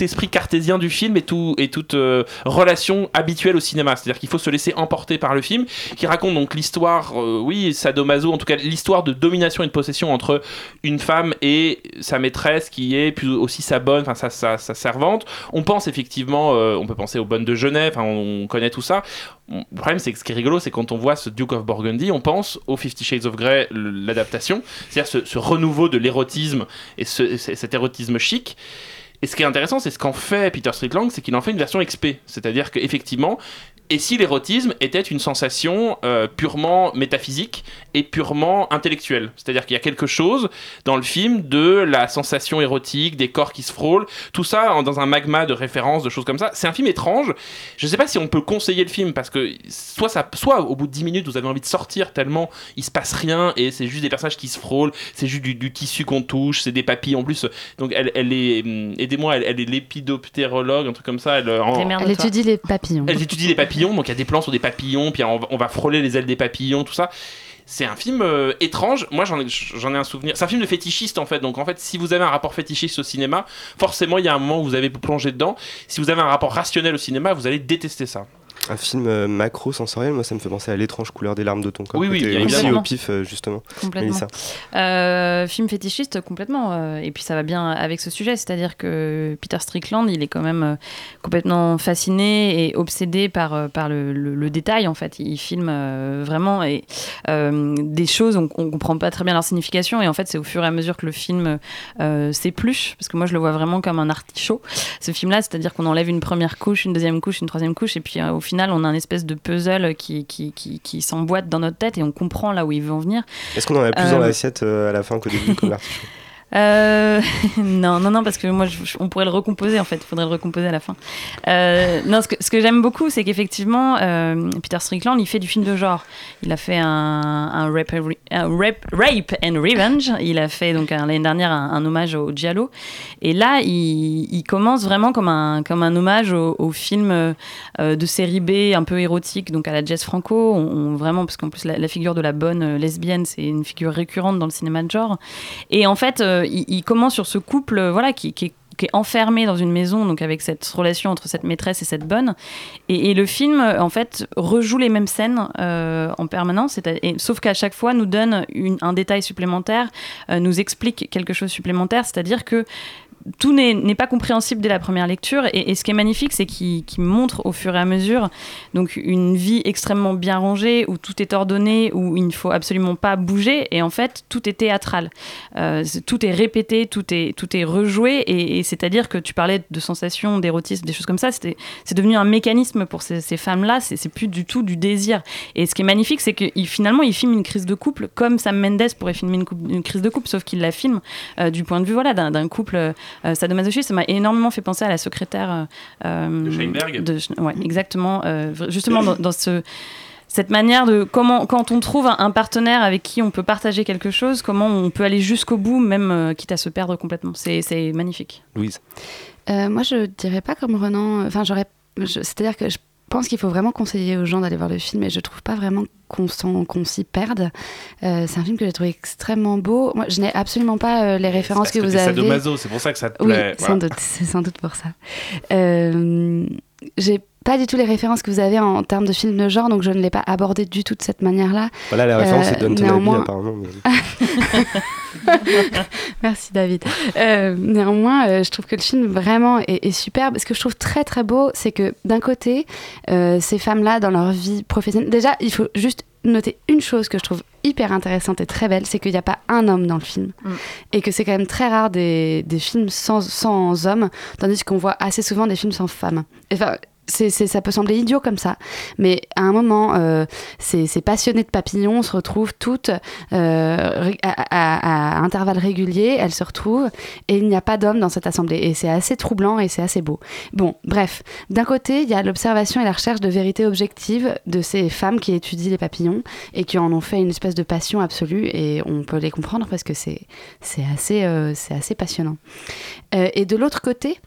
esprit cartésien du film et, et toute relation habituelle au cinéma. C'est-à-dire qu'il faut se laisser emporter par le film qui raconte donc l'histoire, oui, sadomaso, en tout cas l'histoire de domination et de possession entre une femme et sa maîtresse qui est plus aussi sa bonne, enfin sa, sa, servante. On pense effectivement, euh, on peut penser aux bonnes de Genève, on, on connaît tout ça. Le problème, c'est que ce qui est rigolo, c'est quand on voit ce Duke of Burgundy, on pense au Fifty Shades of Grey, l'adaptation, c'est-à-dire ce, renouveau de l'érotisme et ce- ce- cet érotisme chic. Et ce qui est intéressant, c'est ce qu'en fait Peter Strickland, c'est qu'il en fait une version XP. C'est-à-dire qu'effectivement, et si l'érotisme était une sensation euh, purement métaphysique et purement intellectuelle C'est-à-dire qu'il y a quelque chose dans le film de la sensation érotique, des corps qui se frôlent, tout ça en- dans un magma de références, de choses comme ça. C'est un film étrange. Je ne sais pas si on peut conseiller le film parce que soit, ça, soit au bout de 10 minutes vous avez envie de sortir tellement il se passe rien et c'est juste des personnages qui se frôlent, c'est juste du, du tissu qu'on touche, c'est des papilles en plus. Donc elle, elle est, hum, aidez-moi, elle, elle est lépidoptérologue, un truc comme ça. Elle, euh, en- Elle étudie les papillons. elle étudie les papillons, donc il y a des plans sur des papillons, puis on va, frôler les ailes des papillons, tout ça. C'est un film euh, étrange. Moi, j'en ai, ai un souvenir. C'est un film de fétichiste, en fait. Donc, en fait, si vous avez un rapport fétichiste au cinéma, forcément, il y a un moment où vous avez plongé dedans. Si vous avez un rapport rationnel au cinéma, vous allez détester ça. Un film euh, macro-sensoriel, moi ça me fait penser à l'étrange couleur des larmes de ton corps. Oui, oui, bien aussi évidemment. au pif, euh, justement. Complètement. Euh, film fétichiste complètement euh, et puis ça va bien avec ce sujet c'est-à-dire que Peter Strickland il est quand même euh, complètement fasciné et obsédé par, euh, par le, le- le détail en fait il filme euh, vraiment et, euh, des choses on, on comprend pas très bien leur signification et en fait c'est au fur et à mesure que le film euh, s'épluche parce que moi je le vois vraiment comme un artichaut ce film là c'est-à-dire qu'on enlève une première couche une deuxième couche une troisième couche et puis euh, au final on a un espèce de puzzle qui, qui, qui, qui s'emboîte dans notre tête et on comprend là où il veut en venir. Est-ce qu'on en a plus Euh, dans l'assiette euh, à la fin qu'au début comme Euh, non, non, non, parce que moi, on pourrait le recomposer en fait. Il faudrait le recomposer à la fin. Euh, non, ce que, que j'aime beaucoup, c'est qu'effectivement, euh, Peter Strickland, il fait du film de genre. Il a fait un, rape, and revenge. Il a fait donc l'année dernière un, hommage au giallo. Et là, il, commence vraiment comme un, comme un hommage au, film de série B, un peu érotique, donc à la Jess Franco. Vraiment, parce qu'en plus, la, figure de la bonne lesbienne, c'est une figure récurrente dans le cinéma de genre. Et en fait, il, il commence sur ce couple, euh, voilà, qui, est enfermé dans une maison, donc avec cette relation entre cette maîtresse et cette bonne. Et, le film, euh, en fait, rejoue les mêmes scènes euh, en permanence, sauf qu'à chaque fois nous donne un détail supplémentaire, euh, nous explique quelque chose supplémentaire, c'est-à-dire que tout n'est pas compréhensible dès la première lecture. Et, ce qui est magnifique, c'est qu'il montre au fur et à mesure donc une vie extrêmement bien rangée, où tout est ordonné, où il ne faut absolument pas bouger. Et en fait, tout est théâtral. Euh, tout est répété, tout est, tout est rejoué. Et, c'est-à-dire que tu parlais de sensations, d'érotisme, des choses comme ça. C'est devenu un mécanisme pour ces, femmes-là. C'est plus du tout du désir. Et ce qui est magnifique, c'est que il- finalement, il filme une crise de couple comme Sam Mendes pourrait filmer une, crise de couple, sauf qu'il la filme euh, du point de vue voilà, d'un d'un couple euh, sadomasochiste. Ça m'a énormément fait penser à la secrétaire euh, De Sheinberg. de Sch- ouais, exactement. euh, justement, dans, dans ce cette manière de comment quand on trouve un, un partenaire avec qui on peut partager quelque chose, comment on peut aller jusqu'au bout, même euh, quitte à se perdre complètement. C'est magnifique. Louise. Euh, moi, je dirais pas comme Renan. Enfin, j'aurais. C'est-à-dire que je pense qu'il faut vraiment conseiller aux gens d'aller voir le film, et je trouve pas vraiment qu'on s'y perde. Euh, c'est un film que j'ai trouvé extrêmement beau. Moi, je n'ai absolument pas euh, les références que vous avez. c'est pour ça que ça te Oui, plaît. sans voilà. doute, c'est sans doute pour ça. Euh, j'ai pas du tout les références que vous avez en, termes de films de genre, donc je ne l'ai pas abordé du tout de cette manière-là. Voilà, la référence Euh, c'est Downton néanmoins- apparemment. mais- Merci David. Euh, néanmoins, euh, je trouve que le film vraiment est, est superbe. Ce que je trouve très très beau, c'est que d'un côté, euh, ces femmes-là, dans leur vie professionnelle, déjà, il faut juste noter une chose que je trouve hyper intéressante et très belle, c'est qu'il n'y a pas un homme dans le film. Et que c'est quand même très rare des, des films sans, sans hommes, tandis qu'on voit assez souvent des films sans femmes. Enfin, ça peut sembler idiot comme ça, mais à un moment, euh, ces, ces passionnées de papillons se retrouvent toutes euh, à, intervalles réguliers, elles se retrouvent, et il n'y a pas d'hommes dans cette assemblée. Et c'est assez troublant et c'est assez beau. Bon, bref, d'un côté, il y a l'observation et la recherche de vérité objective de ces femmes qui étudient les papillons et qui en ont fait une espèce de passion absolue, et on peut les comprendre parce que c'est, assez, euh, assez passionnant. Euh, et de l'autre côté,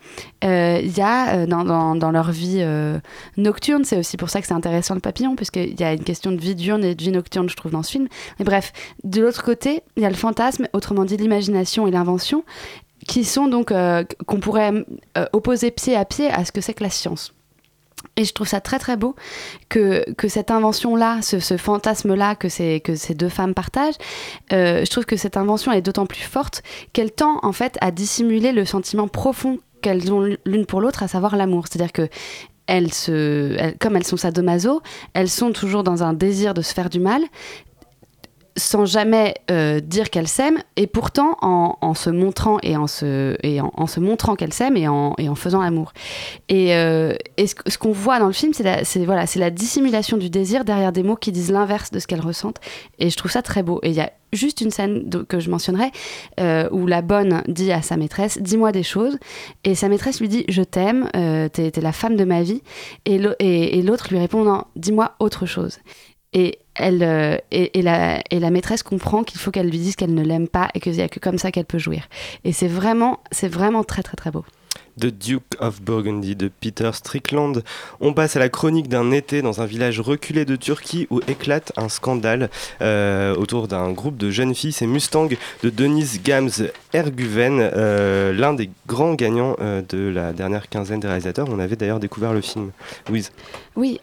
il y a dans- dans leur vie euh, nocturne, c'est aussi pour ça que c'est intéressant le papillon, puisqu'il y a une question de vie diurne et de vie nocturne, je trouve, dans ce film. Mais bref, de l'autre côté, il y a le fantasme, autrement dit l'imagination et l'invention, qui sont donc, euh, qu'on pourrait euh, opposer pied à pied à ce que c'est que la science. Et je trouve ça très très beau que, que cette invention-là, ce, fantasme-là que ces, que ces deux femmes partagent, je trouve que cette invention est d'autant plus forte qu'elle tend en fait à dissimuler le sentiment profond qu'elles ont l'une pour l'autre, à savoir l'amour. C'est-à-dire que elles se, comme elles sont sadomaso, elles sont toujours dans un désir de se faire du mal, sans jamais euh, dire qu'elles s'aiment, et pourtant en, en se montrant et en se, et en, en se montrant qu'elles s'aiment et en, et en faisant l'amour. Et, euh, et ce, qu'on voit dans le film, c'est la, voilà, la dissimulation du désir derrière des mots qui disent l'inverse de ce qu'elles ressentent. Et je trouve ça très beau. Et il y a juste une scène que je mentionnerai euh, où la bonne dit à sa maîtresse dis-moi des choses et sa maîtresse lui dit je t'aime t'es, t'es la femme de ma vie et- et l'autre lui répond non dis-moi autre chose et elle euh, et, la, et la maîtresse comprend qu'il faut qu'elle lui dise qu'elle ne l'aime pas et qu'il n'y a que comme ça qu'elle peut jouir. Et c'est vraiment c'est vraiment très très très beau The Duke of Burgundy de Peter Strickland. On passe à la chronique d'un été dans un village reculé de Turquie où éclate un scandale euh, autour d'un groupe de jeunes filles. C'est Mustang de Denise Gams Erguven, euh, l'un des grands gagnants euh, de la dernière quinzaine des réalisateurs. On avait d'ailleurs découvert le film. Oui,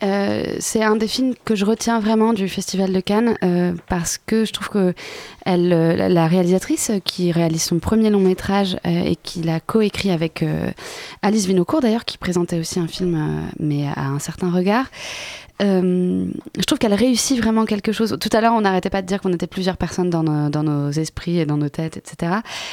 c'est un des films que je retiens vraiment du Festival de Cannes parce que je trouve que la- réalisatrice qui réalise son premier long métrage et qui l'a coécrit avec Alice Vinocourt d'ailleurs, qui présentait aussi un film euh, mais à un certain regard. Euh, je trouve qu'elle réussit vraiment quelque chose. Tout à l'heure, on n'arrêtait pas de dire qu'on était plusieurs personnes dans nos, esprits et dans nos têtes, etc.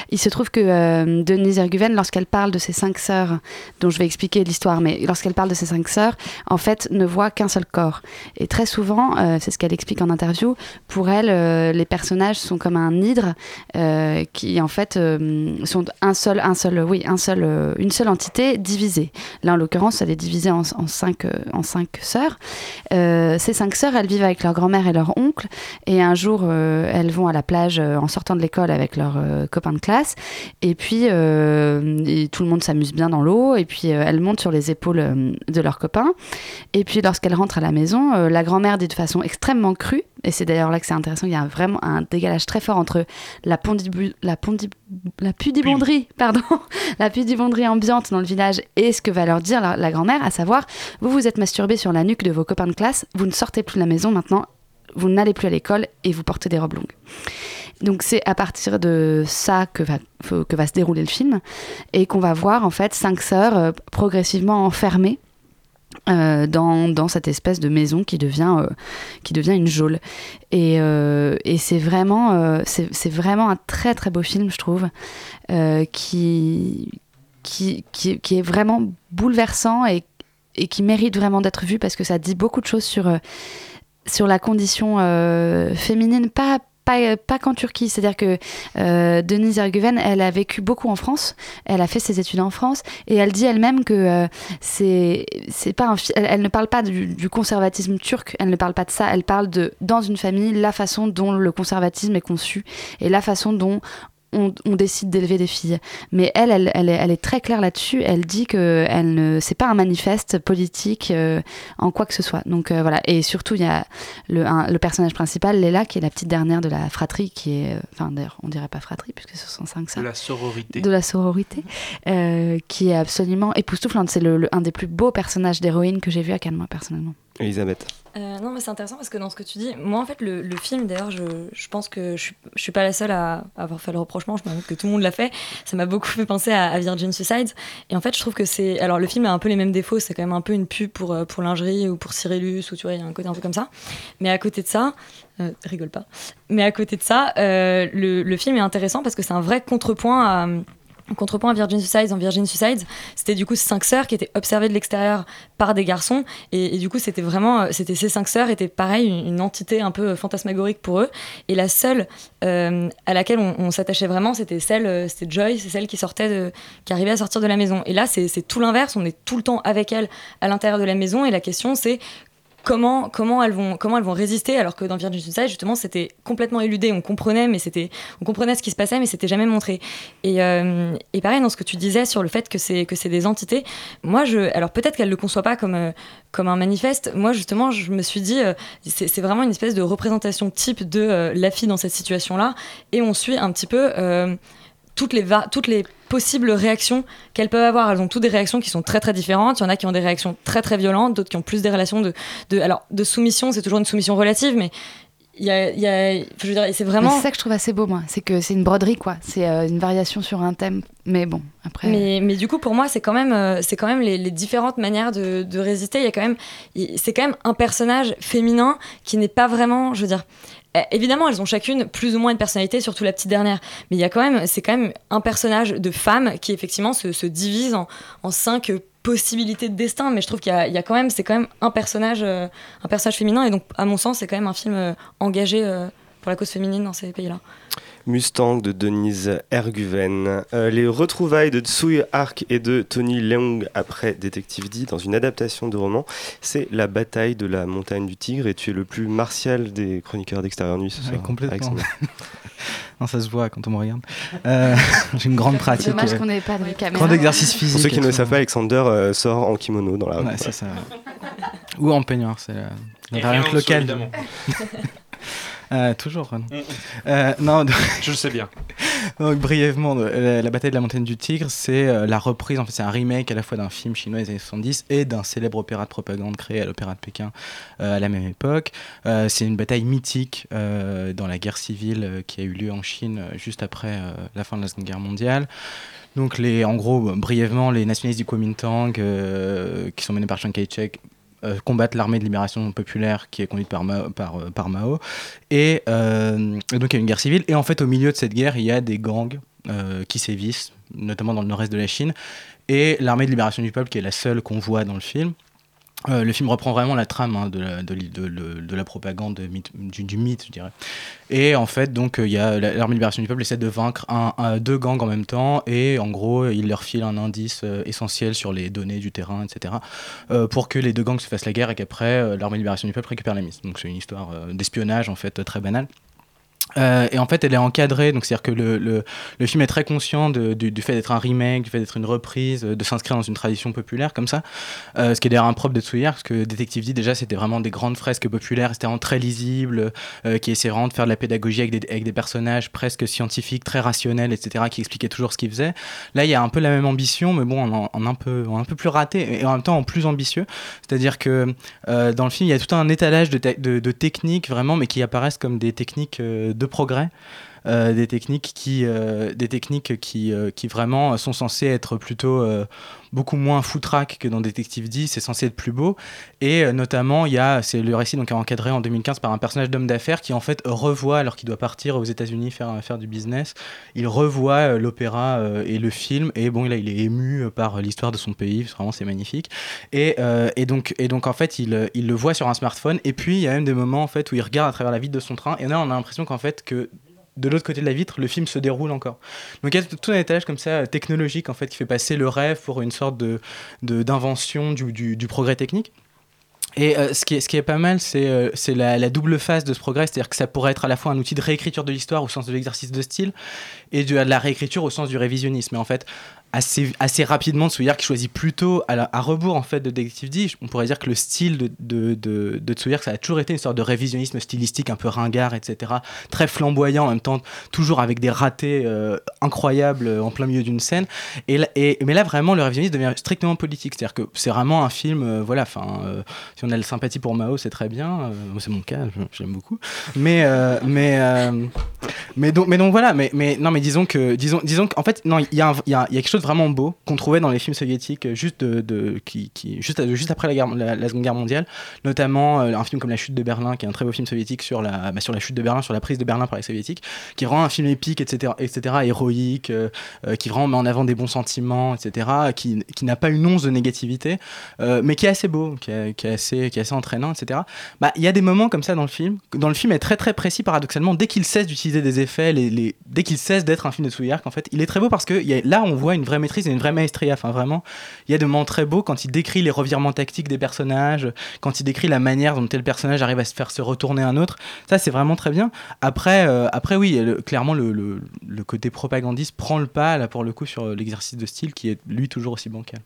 Il se trouve que euh, Denise Erguven, lorsqu'elle parle de ses cinq sœurs, dont je vais expliquer l'histoire, mais lorsqu'elle parle de ses cinq sœurs, en fait, ne voit qu'un seul corps. Et très souvent, euh, c'est ce qu'elle explique en interview, pour elle, les personnages sont comme un hydre qui, en fait, sont un seul, un seul, oui, un seul, une seule entité divisée. Là, en l'occurrence, elle est divisée en, en cinq, en cinq sœurs. Euh, ces cinq sœurs, elles vivent avec leur grand-mère et leur oncle. Et un jour, euh, elles vont à la plage euh, en sortant de l'école avec leurs copains de classe. Et puis, tout le monde s'amuse bien dans l'eau. Et puis, elles montent sur les épaules de leurs copains. Et puis, lorsqu'elles rentrent à la maison, la grand-mère dit de façon extrêmement crue. Et c'est d'ailleurs là que c'est intéressant. Il y a vraiment un dégalage très fort entre la, pondibu- la, pondi- la pudibonderie, pardon, la pudibonderie ambiante dans le village et ce que va leur dire la, la grand-mère, à savoir, vous vous êtes masturbé sur la nuque de vos copains de classe, vous ne sortez plus de la maison maintenant, vous n'allez plus à l'école et vous portez des robes longues. Donc c'est à partir de ça que va, que va se dérouler le film et qu'on va voir en fait cinq sœurs euh, progressivement enfermées euh, dans, dans cette espèce de maison qui devient, euh, qui devient une geôle. Et, euh, et c'est vraiment, c'est vraiment un très très beau film, je trouve, qui, qui, qui, qui est vraiment bouleversant et, et qui mérite vraiment d'être vu parce que ça dit beaucoup de choses sur, sur la condition féminine, pas, pas, pas qu'en Turquie. C'est-à-dire que euh, Denise Erguven, elle a vécu beaucoup en France, elle a fait ses études en France, et elle dit elle-même que euh, c'est pas un elle, ne parle pas du conservatisme turc, elle ne parle pas de ça, elle parle de, dans une famille, la façon dont le conservatisme est conçu, et la façon dont on, on décide d'élever des filles. Mais elle, elle, elle, est, elle est très claire là-dessus. Elle dit que elle ne, c'est pas un manifeste politique euh, en quoi que ce soit. Donc euh, voilà. Et surtout, il y a le, un- le personnage principal, Léla, qui est la petite dernière de la fratrie, qui est, euh, enfin d'ailleurs, on dirait pas fratrie puisque ce sont cinq De sœurs la sororité. de la sororité, euh, qui est absolument époustouflante. C'est le, le- un des plus beaux personnages d'héroïne que j'ai vu à Cannes, moi, personnellement. Elisabeth. Euh, non, mais c'est intéressant parce que dans ce que tu dis, moi en fait, le, le film, d'ailleurs, je, je pense que je, suis- je suis pas la seule à avoir fait le reprochement, je me rends compte que tout le monde l'a fait. Ça m'a beaucoup fait penser à, à Virgin Suicides. Et en fait, je trouve que c'est. Alors, le film a un peu les mêmes défauts, c'est quand même un peu une pub pour, euh, pour lingerie ou pour Cyrillus, ou tu vois, il y a un côté un peu comme ça. Mais à côté de ça, euh, rigole pas. Mais à côté de ça, euh, le, le film est intéressant parce que c'est un vrai contrepoint à. Contrepoint à Virgin Suicides, en Virgin Suicides, c'était du coup cinq sœurs qui étaient observées de l'extérieur par des garçons, et, du coup c'était vraiment, euh, c'était ces cinq sœurs étaient pareil une, entité un peu fantasmagorique pour eux, et la seule euh, à laquelle on, on s'attachait vraiment, c'était celle, euh, c'était Joy, c'est celle qui sortait, de, qui arrivait à sortir de la maison. Et là c'est tout l'inverse, on est tout le temps avec elle à l'intérieur de la maison, et la question c'est comment, comment, elles vont, comment elles vont résister alors que dans Virgin Suicide justement c'était complètement éludé. On comprenait mais c'était on comprenait ce qui se passait mais c'était jamais montré. Et, euh, et pareil dans ce que tu disais sur le fait que c'est que c'est des entités moi je alors peut-être qu'elle le conçoit pas comme euh, comme un manifeste. Moi justement je me suis dit euh, c'est vraiment une espèce de représentation type de la fille dans cette situation là et on suit un petit peu toutes les, toutes les possibles réactions qu'elles peuvent avoir. Elles ont toutes des réactions qui sont très très différentes. Il y en a qui ont des réactions très très violentes, d'autres qui ont plus des relations de, de, alors, de soumission. C'est toujours une soumission relative, mais il y a, il y a- je veux dire, c'est vraiment. C'est ça que je trouve assez beau, moi. C'est que c'est une broderie, quoi. C'est euh, une variation sur un thème. Mais bon, après. Mais, mais du coup, pour moi, c'est quand même, euh, c'est quand même les, les différentes manières de, de résister. Il y a quand même, c'est quand même un personnage féminin qui n'est pas vraiment, je veux dire. Euh, Évidemment, elles ont chacune plus ou moins une personnalité, surtout la petite dernière. Mais il y a quand même, c'est quand même un personnage de femme qui effectivement se, se divise en, cinq possibilités de destin. Mais je trouve qu'il y y a quand même, c'est quand même un personnage, euh, un personnage féminin. Et donc, à mon sens, c'est quand même un film euh, engagé pour la cause féminine dans ces pays-là. Mustang de Denise Erguven. Euh, les retrouvailles de Tsui Hark et de Tony Leung après Détective D dans une adaptation de roman, c'est la bataille de la montagne du tigre et tu es le plus martial des chroniqueurs d'extérieur nuit ce Ouais, soir. complètement. Alexandre. non, ça se voit quand on me regarde. Euh, J'ai une grande pratique. Dommage euh, qu'on n'ait pas de caméra. Grand exercice physique. Pour ceux qui ne le savent pas, Alexander euh, sort en kimono dans la rue. Ouais, c'est ça. Ou en peignoir, c'est la, la variante locale. Euh, toujours. Mm. Euh, non, donc- Je le sais bien. donc, brièvement, la, la bataille de la montagne du tigre, c'est euh, la reprise, en fait, c'est un remake à la fois d'un film chinois des années 70 et d'un célèbre opéra de propagande créé à l'Opéra de Pékin à la même époque. C'est une bataille mythique dans la guerre civile qui a eu lieu en Chine juste après la fin de la Seconde Guerre mondiale. Donc, les, en gros, brièvement, les nationalistes du Kuomintang, qui sont menés par Chiang Kai-shek, euh, combattent l'armée de libération populaire qui est conduite par Mao. Par, euh, Mao. Et, euh, et donc il y a une guerre civile. Et en fait, au milieu de cette guerre, il y a des gangs euh, qui sévissent, notamment dans le nord-est de la Chine. Et l'armée de libération du peuple, qui est la seule qu'on voit dans le film. Euh, le film reprend vraiment la trame hein, de, la, de, propagande du, mythe, je dirais. Et en fait, donc, euh, il y a la- l'armée de libération du peuple essaie de vaincre deux gangs en même temps, et en gros, il leur file un indice euh, essentiel sur les données du terrain, etc., pour que les deux gangs se fassent la guerre et qu'après, l'armée de libération du peuple récupère la mise. Donc c'est une histoire d'espionnage, en fait, très banale. Euh, et en fait, elle est encadrée, donc c'est-à-dire que le, le, film est très conscient du, fait d'être un remake, du fait d'être une reprise, de s'inscrire dans une tradition populaire comme ça. Euh, ce qui est d'ailleurs impropre de Tsuyar, parce que Détective D, déjà, c'était vraiment des grandes fresques populaires, c'était vraiment très lisible, euh, qui essaient vraiment de faire de la pédagogie avec des, avec des personnages presque scientifiques, très rationnels, etc., qui expliquaient toujours ce qu'ils faisaient. Là, il y a un peu la même ambition, mais bon, en, un, peu, en un peu plus raté, et en même temps en plus ambitieux. C'est-à-dire que euh, dans le film, il y a tout un étalage de, de- de techniques, vraiment, mais qui apparaissent comme des techniques de progrès. Euh, des techniques qui, euh, des techniques qui, euh, qui vraiment sont censées être plutôt beaucoup moins foutraque que dans Détective D, c'est censé être plus beau. Et notamment, il y a, c'est le récit donc encadré en 2015 par un personnage d'homme d'affaires qui en fait revoit, alors qu'il doit partir aux États-Unis faire, faire du business, il revoit l'opéra et le film. Et bon, là, il est ému par l'histoire de son pays, vraiment, c'est magnifique. Et, et, donc, et donc, en fait, il, il le voit sur un smartphone. Et puis, il y a même des moments en fait, où il regarde à travers la vitre de son train. Et là, on a l'impression qu'en fait, que de l'autre côté de la vitre, le film se déroule encore. Donc il y a tout un étage comme ça euh, technologique en fait qui fait passer le rêve pour une sorte de d'invention du, du- progrès technique. Et euh, ce, qui est, ce qui est pas mal, c'est euh, la, double phase de ce progrès, c'est-à-dire que ça pourrait être à la fois un outil de réécriture de l'histoire au sens de l'exercice de style et de, la réécriture au sens du révisionnisme. En fait, assez, assez rapidement, Tsuyark choisit plutôt à, rebours en fait de Detective D. On pourrait dire que le style de, de, de, de Tsuyark, ça a toujours été une sorte de révisionnisme stylistique un peu ringard, etc. Très flamboyant en même temps, toujours avec des ratés euh, incroyables euh, en plein milieu d'une scène. Et, et, mais là, vraiment, le révisionnisme devient strictement politique. C'est-à-dire que c'est vraiment un film, euh, voilà, enfin, si on a la sympathie pour Mao, c'est très bien. c'est mon cas, j'aime beaucoup. Mais, mais, mais donc, mais donc voilà. Mais, mais non, mais disons que, disons, disons qu'en fait, non, il y, y y a quelque chose de vraiment beau qu'on trouvait dans les films soviétiques euh, juste de, qui, juste, juste après la, guerre, la, Seconde Guerre mondiale, notamment euh, un film comme La Chute de Berlin, qui est un très beau film soviétique sur la, bah, sur la chute de Berlin, sur la prise de Berlin par les soviétiques, qui rend un film épique, etc., etc., héroïque, euh, euh, qui vraiment met en avant des bons sentiments, etc., qui, qui n'a pas une once de négativité, euh, mais qui est assez beau, qui est, assez, qui est assez entraînant, etc. Bah, il y a des moments comme ça dans le film. Dans le film est très très précis paradoxalement. Dès qu'il cesse d'utiliser des effets, les, dès qu'il cesse d'être un film de Tsuyark, en fait, il est très beau parce que là on voit une vraie maîtrise et une vraie maestria. Enfin vraiment, il y a des moments très beaux quand il décrit les revirements tactiques des personnages, quand il décrit la manière dont tel personnage arrive à se faire se retourner un autre. Ça c'est vraiment très bien. Après, euh, après oui, clairement le, côté propagandiste prend le pas là pour le coup sur l'exercice de style qui est lui toujours aussi bancal.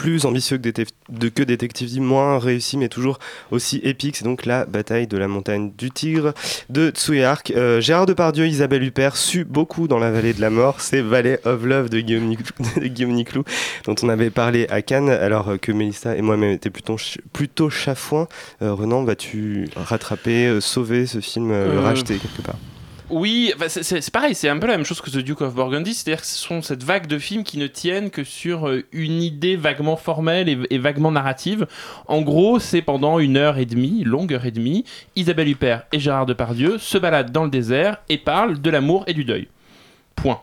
Plus ambitieux que, Détec- de, que Detective D, moins réussi mais toujours aussi épique. C'est donc la bataille de la montagne du Tigre de Tsuyark. Euh, Gérard Depardieu, Isabelle Huppert su beaucoup dans la vallée de la mort. C'est Valley of Love de Guillaume, Niclou, de Guillaume Niclou, dont on avait parlé à Cannes, alors que Mélissa et moi-même étaient plutôt, plutôt chafouins. Euh, Renan, vas-tu rattraper, euh, sauver ce film, le racheter quelque part? Oui, c'est- pareil, c'est un peu la même chose que The Duke of Burgundy, c'est-à-dire que ce sont cette vague de films qui ne tiennent que sur euh, une idée vaguement formelle et, et vaguement narrative. En gros, c'est pendant une heure et demie, longue heure et demie, Isabelle Huppert et Gérard Depardieu se baladent dans le désert et parlent de l'amour et du deuil. Point.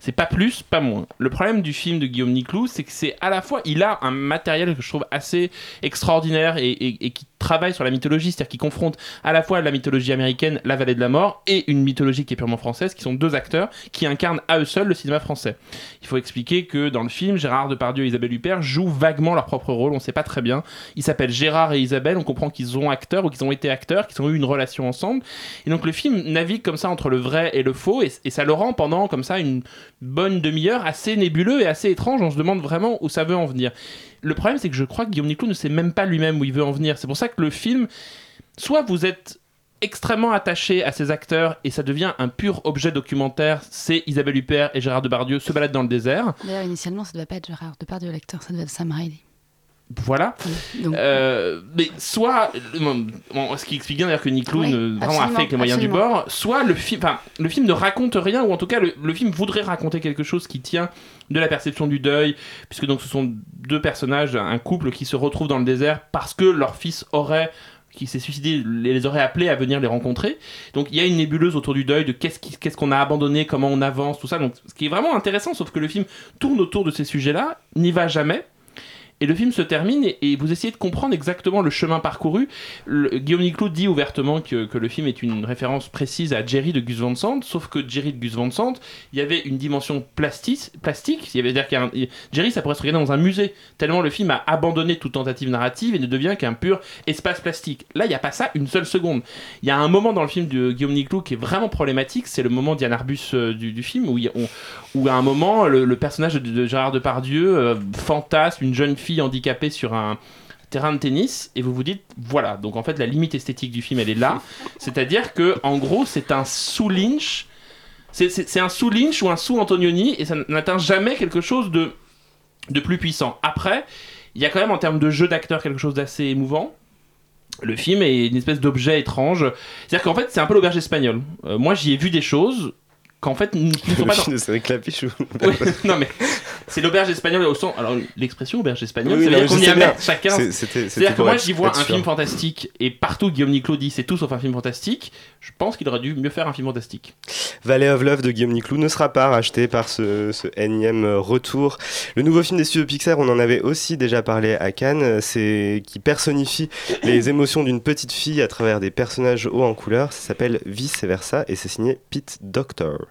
C'est pas plus, pas moins. Le problème du film de Guillaume Niclou, c'est que c'est à la fois, il a un matériel que je trouve assez extraordinaire et, qui travaille sur la mythologie, c'est-à-dire qui confronte à la fois la mythologie américaine, la vallée de la mort, et une mythologie qui est purement française, qui sont deux acteurs qui incarnent à eux seuls le cinéma français. Il faut expliquer que dans le film, Gérard Depardieu et Isabelle Huppert jouent vaguement leur propre rôle, on sait pas très bien. Ils s'appellent Gérard et Isabelle, on comprend qu'ils ont acteurs ou qu'ils ont été acteurs, qu'ils ont eu une relation ensemble. Et donc le film navigue comme ça entre le vrai et le faux, et ça le rend pendant comme ça une bonne demi-heure assez nébuleux et assez étrange. On se demande vraiment où ça veut en venir. Le problème, c'est que je crois que Guillaume Niclou ne sait même pas lui-même où il veut en venir. C'est pour ça que le film, soit vous êtes extrêmement attaché à ces acteurs et ça devient un pur objet documentaire, c'est Isabelle Huppert et Gérard Depardieu se baladent dans le désert. D'ailleurs, initialement, ça ne devait pas être Gérard Depardieu, l'acteur, ça devait être Sam Raimi. Voilà. Donc- Euh, mais soit, bon, ce qui explique bien d'ailleurs que Niclou Oui, ne- vraiment a fait avec les moyens du bord, soit le film, enfin, le film ne raconte rien, ou en tout cas le, le film voudrait raconter quelque chose qui tient de la perception du deuil, puisque donc ce sont deux personnages, un couple qui se retrouvent dans le désert parce que leur fils aurait qui s'est suicidé les les aurait appelés à venir les rencontrer. Donc il y a une nébuleuse autour du deuil de qu'est-ce qu'on a abandonné, comment on avance, tout ça. Donc ce qui est vraiment intéressant, sauf que le film tourne autour de ces sujets-là, n'y va jamais. Et le film se termine et, vous essayez de comprendre exactement le chemin parcouru. Guillaume Niclot dit ouvertement que, que le film est une référence précise à Jerry de Gus Van Sant, sauf que Jerry de Gus Van Sant, il y avait une dimension plastique, plastique. Il y avait dire qu'un Jerry, ça pourrait se regarder dans un musée, tellement le film a abandonné toute tentative narrative et ne devient qu'un pur espace plastique. Là, il n'y a pas ça une seule seconde. Il y a un moment dans le film de Guillaume Niclot qui est vraiment problématique, c'est le moment Diane Arbus euh, du, film où, où à un moment le, personnage de, de Gérard Depardieu euh, fantasme une jeune fille handicapée sur un terrain de tennis et vous vous dites voilà. Donc en fait la limite esthétique du film elle est là. C'est-à-dire que en gros c'est un sous Lynch c'est un sous Lynch ou un sous Antonioni et ça n'atteint jamais quelque chose de de plus puissant. Après il y a quand même en termes de jeu d'acteur quelque chose d'assez émouvant. Le film est une espèce d'objet étrange. C'est-à-dire qu'en fait, c'est un peu l'auberge espagnole. Euh, moi, j'y ai vu des choses qu'en fait, ne sont pas dans... de Cédric Lapiche ou- Oui, non mais c'est l'auberge espagnole au sens. Alors l'expression auberge espagnole, Oui, ça veut dire qu'on y amène chacun. C'est- C'est-à-dire que moi j'y vois un sûr. film fantastique et partout Guillaume Niclot dit c'est tout sauf un film fantastique. Je pense qu'il aurait dû mieux faire un film fantastique. Valley of Love de Guillaume Niclou ne sera pas racheté par ce, ce énième retour. Le nouveau film des studios Pixar, on en avait aussi déjà parlé à Cannes, c'est qui personnifie les émotions d'une petite fille à travers des personnages hauts en couleur. Ça s'appelle Vice Versa et c'est signé Pete Doctor.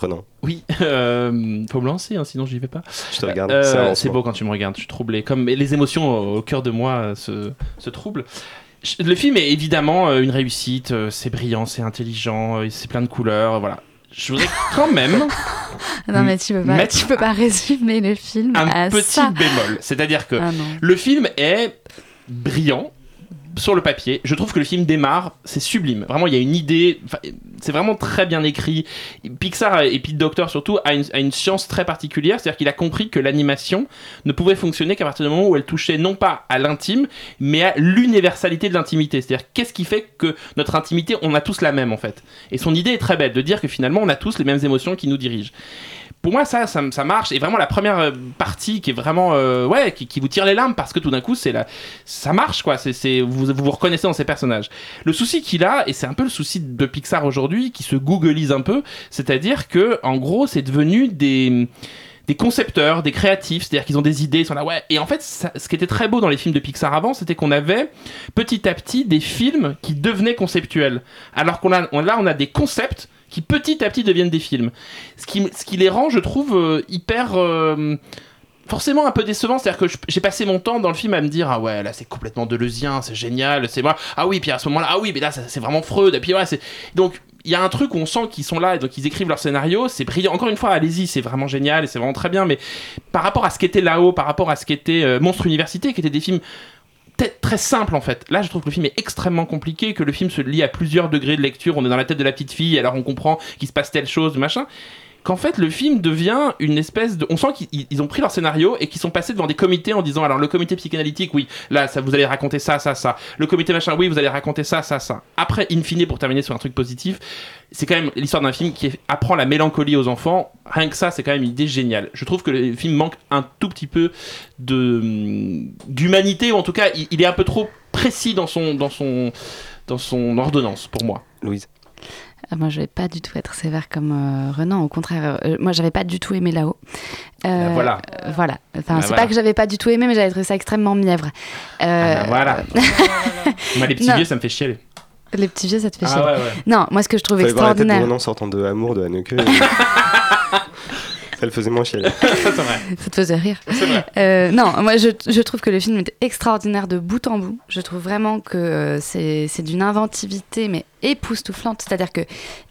Renan. Oui, euh, faut me lancer, hein, sinon j'y vais pas. Je te regarde, Euh, c'est beau quand tu me regardes, je suis troublé. Comme les émotions au, cœur de moi euh, se, se troublent. Je- Le film est évidemment euh, une réussite, c'est brillant, c'est intelligent, c'est plein de couleurs, voilà. Je voudrais quand même Non, mais tu peux pas, tu peux pas résumer le film un à petit ça. bémol. C'est-à-dire que Ah le film est brillant sur le papier. Je trouve que le film démarre, c'est sublime. Vraiment, il y a une idée. C'est vraiment très bien écrit. Pixar et Pete Docter surtout a une, a une science très particulière, c'est-à-dire qu'il a compris que l'animation ne pouvait fonctionner qu'à partir du moment où elle touchait non pas à l'intime, mais à l'universalité de l'intimité. C'est-à-dire qu'est-ce qui fait que notre intimité, on a tous la même en fait? Et son idée est très belle de dire que finalement, on a tous les mêmes émotions qui nous dirigent pour moi ça, ça ça marche et vraiment la première euh, partie qui est vraiment euh, ouais qui, qui vous tire les larmes parce que tout d'un coup c'est la ça marche quoi c'est vous, vous vous reconnaissez dans ces personnages le souci qu'il a et c'est un peu le souci de Pixar aujourd'hui qui se googleise un peu c'est-à-dire que en gros c'est devenu des des concepteurs, des créatifs, c'est-à-dire qu'ils ont des idées, ils sont là, ouais. Et en fait, ça- ce qui était très beau dans les films de Pixar avant, c'était qu'on avait petit à petit des films qui devenaient conceptuels. Alors qu'on a, on- là, on a des concepts qui petit à petit deviennent des films. Ce qui, ce qui les rend, je trouve, euh, hyper. euh, forcément un peu décevant, c'est-à-dire que j'ai passé mon temps dans le film à me dire ah ouais là c'est complètement deleuzien, c'est génial, c'est moi ah oui puis à ce moment-là ah oui mais là c'est vraiment Freud et puis c'est donc il y a un truc où on sent qu'ils sont là et donc ils écrivent leur scénario, c'est brillant. Encore une fois, allez-y, c'est vraiment génial et c'est vraiment très bien. Mais par rapport à ce qu'était là-haut, par rapport à ce qu'était euh, Monstre Université, qui étaient des films très- simples en fait. Là, je trouve que le film est extrêmement compliqué, que le film se lie à plusieurs degrés de lecture. On est dans la tête de la petite fille, alors on comprend qu'il se passe telle chose, machin. Qu'en fait, le film devient une espèce de. On sent qu'ils ils- ils ont pris leur scénario et qu'ils sont passés devant des comités en disant alors le comité psychanalytique, oui, là, ça vous allez raconter ça, ça, ça. Le comité machin, oui, vous allez raconter ça, ça, ça. Après, in fine, pour terminer sur un truc positif, c'est quand même l'histoire d'un film qui apprend la mélancolie aux enfants. Rien que ça, c'est quand même une idée géniale. Je trouve que le film manque un tout petit peu hum, d'humanité, ou en tout cas, il, il est un peu trop précis dans son dans son dans son ordonnance pour moi. Louise. Ah, Moi, je vais pas du tout être sévère comme euh, Renan. Au contraire, euh, moi, j'avais pas du tout aimé là-haut. Euh, Ben voilà. euh, voilà. Enfin, Ben c'est voilà. pas que j'avais pas du tout aimé, mais j'avais trouvé ça extrêmement mièvre. Euh, Ah, voilà. Moi, les petits non. vieux, ça me fait chialer. Les petits vieux, ça te fait Ah chier. ouais, ouais. Non, moi, ce que je trouve Fallait voir la tête de extraordinaire. Renan sortant de Amour de Haneke. Ça le faisait moins vrai. Ça te faisait rire. C'est vrai. Euh, non, moi je, je trouve que le film est extraordinaire de bout en bout. Je trouve vraiment que euh, c'est c'est d'une inventivité mais époustouflante. C'est-à-dire que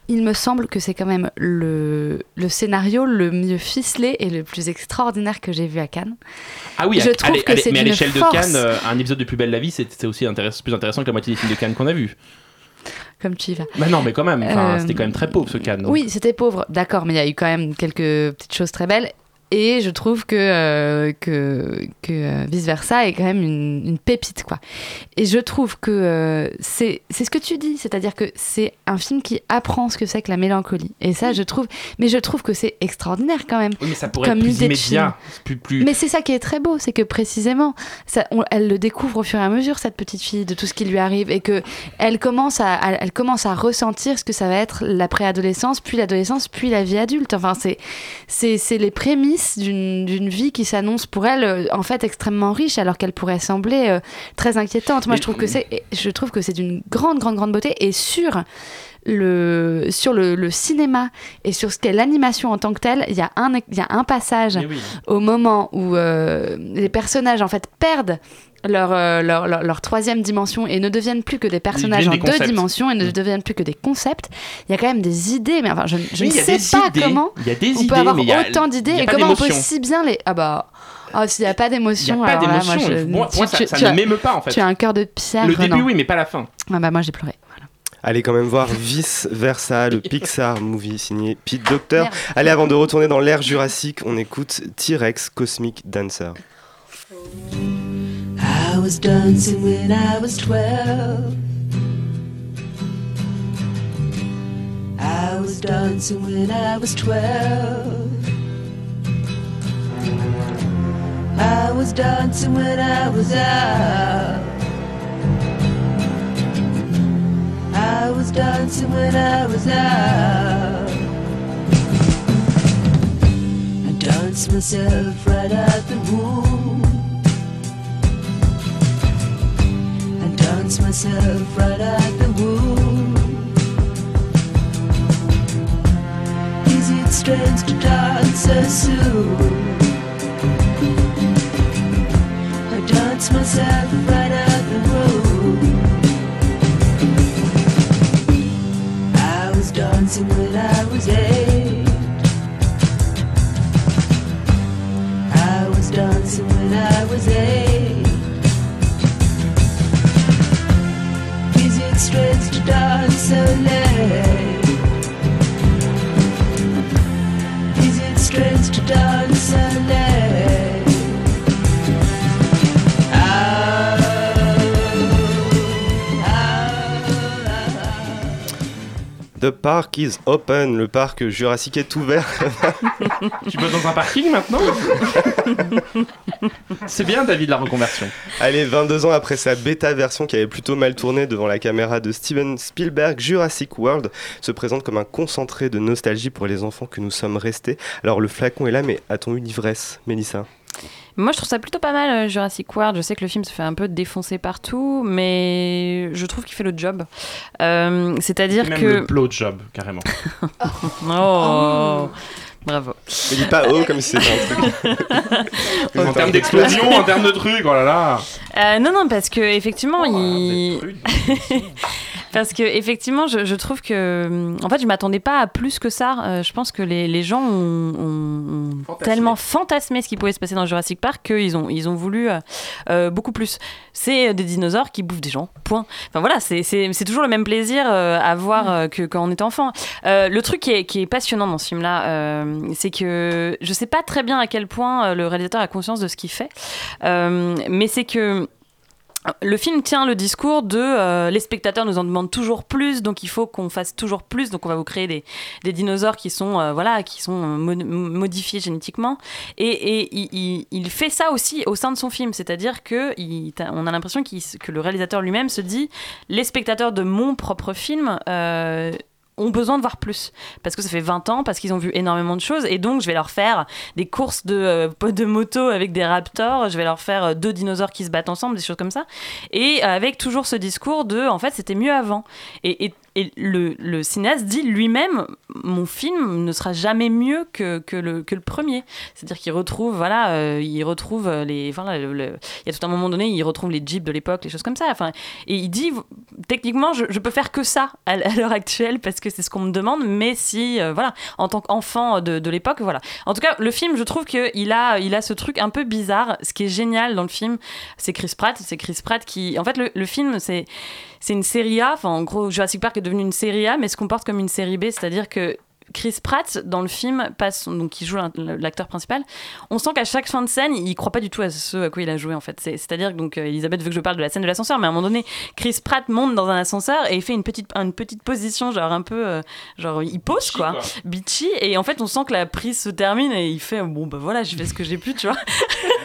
il me semble que c'est quand même le, le scénario le mieux ficelé et le plus extraordinaire que j'ai vu à Cannes. Ah oui, je à- trouve allez- que allez- c'est mais à l'échelle de. Cannes, euh, un épisode de Plus belle la vie, c'est c'est aussi intéress- plus intéressant que la moitié des films de Cannes qu'on a vus. Comme tu y vas. Bah non, mais quand même, Euh, c'était quand même très pauvre ce Cannes. non Oui, c'était pauvre, d'accord, mais il y a eu quand même quelques petites choses très belles. Et je trouve que, euh, que, que euh, Vice Versa est quand même une, une pépite, quoi. Et je trouve que euh, c'est c'est ce que tu dis, c'est-à-dire que c'est un film qui apprend ce que c'est que la mélancolie. Et ça, je trouve. Mais je trouve que c'est extraordinaire quand même. Oui, mais ça pourrait comme être plus immédiat. Plus, plus... Mais c'est ça qui est très beau, c'est que précisément, ça, on- elle le découvre au fur et à mesure cette petite fille de tout ce qui lui arrive et que elle commence à, à- elle commence à ressentir ce que ça va être la préadolescence, puis l'adolescence, puis la vie adulte. Enfin, c'est c'est c'est les prémices d'une d'une vie qui s'annonce pour elle euh, en fait extrêmement riche alors qu'elle pourrait sembler euh, très inquiétante. Moi, je trouve que c'est je trouve que c'est d'une grande grande grande beauté et sur le, sur le, le cinéma et sur ce qu'est l'animation en tant que telle, il y a un, il y a un passage oui. au moment où euh, les personnages en fait perdent leur, euh, leur, leur, leur troisième dimension et ne deviennent plus que des personnages en des deux concepts. dimensions et ne deviennent plus que des concepts. Il y a quand même des idées, mais enfin, je, je Oui, ne sais pas idées, comment il y a des on idées, peut avoir autant d'idées et comment on peut si bien les. Ah bah. Ah, s'il n'y a pas d'émotion, Il y a pas alors là, moi, je- Moi- moi, ça- tu- ça tu ne m'émeut pas, en fait. Tu as un cœur de pierre. Le début, oui, mais pas la fin. Ah bah moi j'ai pleuré. Allez quand même voir Vice Versa, le Pixar movie signé Pete Docter. Allez, avant de retourner dans l'ère jurassique, on écoute T-Rex Cosmic Dancer. I was dancing when I was twelve. I was dancing when I was twelve. I was dancing when I was out. I was dancing when I was out. I danced myself right out the womb. I danced myself right out the womb. Is it strange to dance so soon. I dance myself right out the room. I was dancing when I was eight. I was dancing when I was eight. Is it strange to dance late? Is it strange to dance late? The park is open, le parc Jurassic est ouvert. tu bosses dans un parking maintenant? C'est bien David la reconversion. Allez, 22 ans après sa bêta version qui avait plutôt mal tourné devant la caméra de Steven Spielberg, Jurassic World se présente comme un concentré de nostalgie pour les enfants que nous sommes restés. Alors le flacon est là, mais a-t-on eu l'ivresse, Mélissa? Moi, je trouve ça plutôt pas mal, euh, Jurassic World. Je sais que le film se fait un peu défoncer partout, mais je trouve qu'il fait le job. Euh, C'est-à-dire Même que. le blowjob, carrément. oh Bravo. Ne dis pas oh comme si c'était un truc. en termes d'explosion, en termes de trucs, oh là là. Euh, non, non, parce que effectivement, il. parce que effectivement, je, je trouve que, en fait, je m'attendais pas à plus que ça. Euh, je pense que les, les gens ont, tellement fantasmé ce qui pouvait se passer dans Jurassic Park qu'ils ont, ils ont voulu euh, euh, beaucoup plus. C'est des dinosaures qui bouffent des gens. Point. Enfin voilà, c'est- toujours le même plaisir euh, à voir euh, que quand on était enfant. Le truc qui est, qui est passionnant dans ce film-là, c'est que je sais pas très bien à quel point le réalisateur a conscience de ce qu'il fait, mais c'est que le film tient le discours de euh, les spectateurs nous en demandent toujours plus, donc il faut qu'on fasse toujours plus, donc on va vous créer des, des dinosaures qui sont euh, voilà qui sont mo- modifiés génétiquement. Et, et il, il- fait ça aussi au sein de son film, c'est-à-dire que il- on a l'impression que le réalisateur lui-même se dit les spectateurs de mon propre film euh, ont besoin de voir plus. Parce que ça fait 20 ans parce qu'ils ont vu énormément de choses et donc je vais leur faire des courses de euh, de moto avec des raptors je vais leur faire euh, deux dinosaures qui se battent ensemble des choses comme ça. Et avec toujours ce discours de en fait c'était mieux avant. Et- et le, le cinéaste dit lui-même mon film ne sera jamais mieux que, que, le, que le premier. C'est-à-dire qu'il retrouve voilà euh, il retrouve les le- il y a tout un moment donné il retrouve les jeeps de l'époque les choses comme ça. Enfin et il dit techniquement je, je peux faire que ça à, l'heure actuelle parce que c'est ce qu'on me demande mais si euh, voilà en tant qu'enfant de, de l'époque voilà. En tout cas le film je trouve que il a il a ce truc un peu bizarre. Ce qui est génial dans le film c'est Chris Pratt. C'est Chris Pratt qui en fait le, le film c'est c'est une série A enfin en gros Jurassic Park est devenu une série A mais se comporte comme une série B c'est-à-dire que Chris Pratt dans le film passe donc qui joue l'acteur principal. On sent qu'à chaque fin de scène il croit pas du tout à ce à quoi il a joué en fait. C'est- c'est-à-dire que donc euh, Elisabeth veut que je parle de la scène de l'ascenseur mais à un moment donné Chris Pratt monte dans un ascenseur et il fait une petite une petite position genre un peu euh, genre il pose quoi, quoi. bitchy et en fait on sent que la prise se termine et il fait bon bah voilà j'ai fait ce que j'ai pu tu vois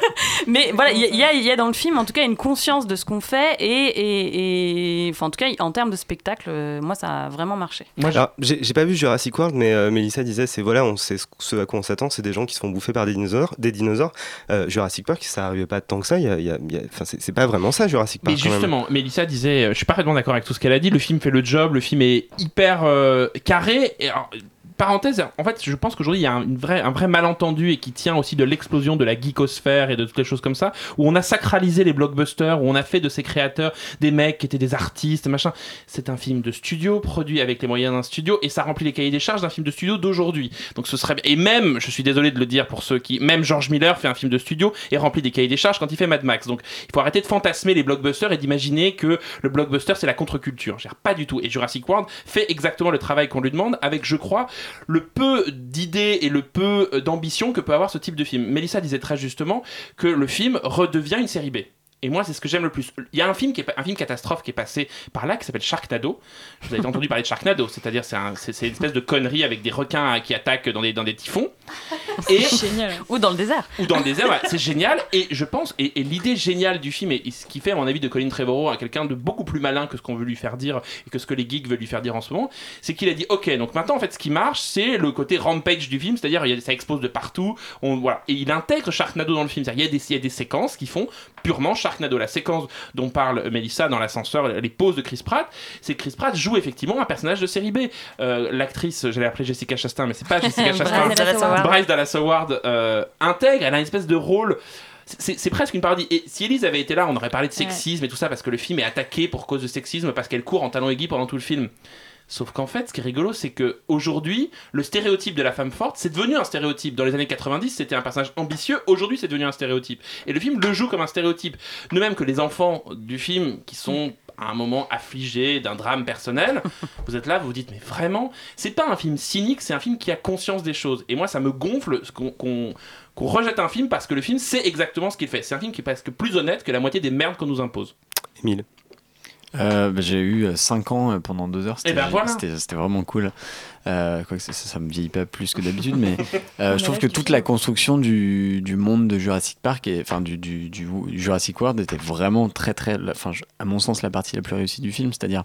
mais voilà il y, a- il y y a dans le film en tout cas une conscience de ce qu'on fait et, et, et- enfin en tout cas en termes de spectacle euh, moi ça a vraiment marché Alors, j'ai pas vu Jurassic World, mais euh, Mélissa disait, c'est voilà, on sait ce, à quoi on s'attend, c'est des gens qui se font bouffer par des dinosaures. Des dinosaures. Euh, Jurassic Park, ça arrivait pas tant que ça. Y a, y a- a- c'est pas vraiment ça, Jurassic Park. Mais quand même. justement, Mélissa disait, euh, je suis parfaitement d'accord avec tout ce qu'elle a dit, le film fait le job, le film est hyper euh, carré. Et alors, parenthèse, en fait, je pense qu'aujourd'hui, il y a un, une vraie- un vrai malentendu et qui tient aussi de l'explosion de la geekosphère et de toutes les choses comme ça, où on a sacralisé les blockbusters, où on a fait de ces créateurs des mecs qui étaient des artistes, machin. C'est un film de studio, produit avec les moyens d'un studio, et ça remplit les cahiers des charges d'un film de studio d'aujourd'hui. Donc ce serait... Et même, je suis désolé de le dire pour ceux qui... Même George Miller fait un film de studio et remplit des cahiers des charges quand il fait Mad Max. Donc il faut arrêter de fantasmer les blockbusters et d'imaginer que le blockbuster c'est la contre-culture. Pas du tout. Et Jurassic World fait exactement le travail qu'on lui demande avec, je crois, le peu d'idées et le peu d'ambition que peut avoir ce type de film. Mélissa disait très justement que le film redevient une série B. Et moi, c'est ce que j'aime le plus. Il y a un film, qui est, un film catastrophe qui est passé par là qui s'appelle Sharknado. Vous avez entendu parler de Sharknado, c'est-à-dire c'est un- c'est c'est une espèce de connerie avec des requins qui attaquent dans des, dans des typhons. Et génial ou dans le désert ou dans le désert, ouais, c'est génial. Et je pense, et, et l'idée géniale du film, et, et ce qui fait, à mon avis, de Colin Trevorrow à quelqu'un de beaucoup plus malin que ce qu'on veut lui faire dire et que ce que les geeks veulent lui faire dire en ce moment, c'est qu'il a dit Ok, donc maintenant, en fait, ce qui marche, c'est le côté rampage du film, c'est-à-dire ça explose de partout. On, voilà. Et il intègre Sharknado dans le film. C'est-à-dire, Il y, a des- il y a des séquences qui font purement Sharknado. Sharknado, la séquence dont parle Melissa dans l'ascenseur, les pauses de Chris Pratt, c'est que Chris Pratt joue effectivement un personnage de série B. Euh, L'actrice, j'allais appeler Jessica Chastain, mais c'est pas Jessica Bryce Chastain. Dallas Howard. Bryce Dallas Howard euh, intègre, elle a une espèce de rôle. C'est c'est presque une parodie. Et si Elise avait été là, on aurait parlé de sexisme et tout ça parce que le film est attaqué pour cause de sexisme parce qu'elle court en talons aiguilles pendant tout le film. Sauf qu'en fait, ce qui est rigolo, c'est que aujourd'hui, le stéréotype de la femme forte, c'est devenu un stéréotype. Dans les années 90, c'était un personnage ambitieux. Aujourd'hui, c'est devenu un stéréotype. Et le film le joue comme un stéréotype. De même que les enfants du film, qui sont à un moment affligés d'un drame personnel, vous êtes là, vous vous dites, mais vraiment, c'est pas un film cynique, c'est un film qui a conscience des choses. Et moi, ça me gonfle qu'on rejette un film parce que le film sait exactement ce qu'il fait. C'est un film qui est presque plus honnête que la moitié des merdes qu'on nous impose. Émile. Euh, bah, j'ai eu 5 ans euh, pendant 2 heures. C'était Eh ben voilà. c'était- c'était vraiment cool. Euh, quoique ça, ça, ça me vieillit pas plus que d'habitude, mais euh, je trouve que toute la construction du, du monde de Jurassic Park, et, enfin du, du, du Jurassic World, était vraiment très très. la- Enfin, je- à mon sens, la partie la plus réussie du film, c'est-à-dire.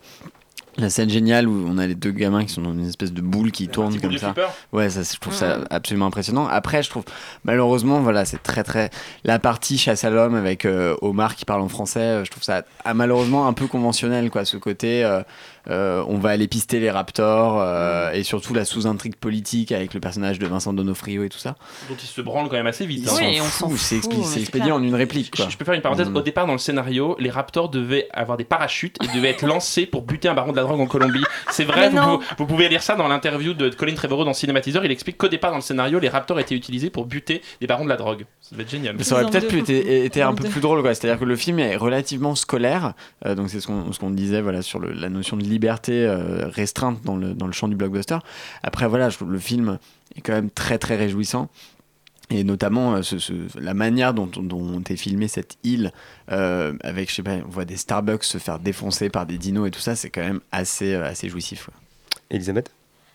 La scène géniale où on a les deux gamins qui sont dans une espèce de boule qui tourne comme ça. Ouais, ça, je trouve ça absolument impressionnant. Après, je trouve, malheureusement, voilà, c'est très très. La partie chasse à l'homme avec euh, Omar qui parle en français, euh, je trouve ça ah, malheureusement un peu conventionnel, quoi. Ce côté, euh, euh, on va aller pister les raptors euh, et surtout la sous-intrigue politique avec le personnage de Vincent Donofrio et tout ça. dont il se branle quand même assez vite. Hein. s'en foutent, c'est expédié en une réplique, quoi. Je, je peux faire une parenthèse. Mm. Au départ, dans le scénario, les Raptors devaient avoir des parachutes et devaient être lancés pour buter un baron de la drogue en Colombie. C'est vrai, vous, pouvez lire ça dans l'interview de Colin Trevorrow dans Cinématiseur. Il explique qu'au départ, dans le scénario, les Raptors étaient utilisés pour buter des barons de la drogue. Ça devait être génial. Mais ça aurait peut-être pu été, été un peu plus drôle, quoi. C'est-à-dire que le film est relativement scolaire, euh, donc c'est ce qu'on ce qu'on disait, voilà, sur le- la notion de liberté euh, restreinte dans le, dans le champ du blockbuster. Après, voilà, je trouve le film est quand même très très réjouissant. Et notamment euh, ce- la manière dont, dont est filmée cette île, euh, avec, je sais pas, on voit des Starbucks se faire défoncer par des dinos et tout ça, c'est quand même assez, assez jouissif. Elisabeth?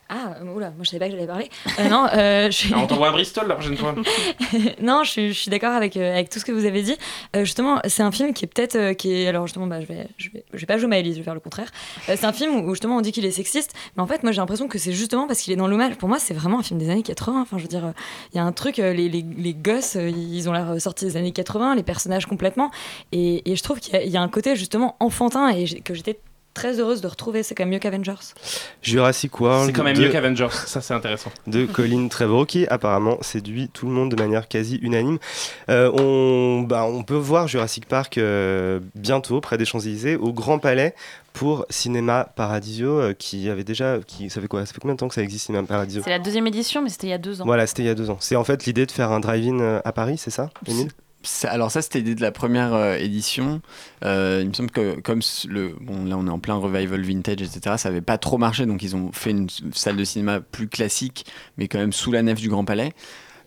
Ah, euh, oula, moi je savais pas que j'allais parler. Euh, non, euh, je suis. On t'envoie à Bristol la prochaine fois. non, je suis, je suis d'accord avec, euh, avec tout ce que vous avez dit. Justement, c'est un film qui est peut-être. qui est, alors, justement, bah, je, vais, je, vais, je vais pas jouer Maëlys, je vais faire le contraire. C'est un film où, justement, on dit qu'il est sexiste. Mais en fait, moi, j'ai l'impression que c'est justement parce qu'il est dans l'hommage. Pour moi, c'est vraiment un film des années 80. Enfin, je veux dire, il y a un truc, les, les, les gosses, ils ont l'air sortis des années 80, les personnages complètement. Et, et je trouve qu'il y, a- il y a un côté, justement, enfantin et que j'étais très heureuse de retrouver. C'est quand même mieux qu'Avengers. Jurassic World. C'est quand même de- mieux qu'Avengers. Ça, c'est intéressant. de Colin Trevorrow qui apparemment séduit tout le monde de manière quasi unanime. Euh, on, bah, on peut voir Jurassic Park euh, bientôt près des Champs-Élysées au Grand Palais pour Cinéma Paradiso euh, qui avait déjà qui ça fait quoi ça fait combien de temps que ça existe Cinéma Paradiso? C'est la deuxième édition, mais c'était il y a deux ans. Voilà, c'était il y a deux ans. C'est en fait l'idée de faire un drive-in à Paris, c'est ça, Émile? Alors ça c'était l'idée de la première euh, édition. Euh, il me semble que comme le bon là on est en plein revival vintage etc. Ça avait pas trop marché donc ils ont fait une salle de cinéma plus classique mais quand même sous la nef du Grand Palais.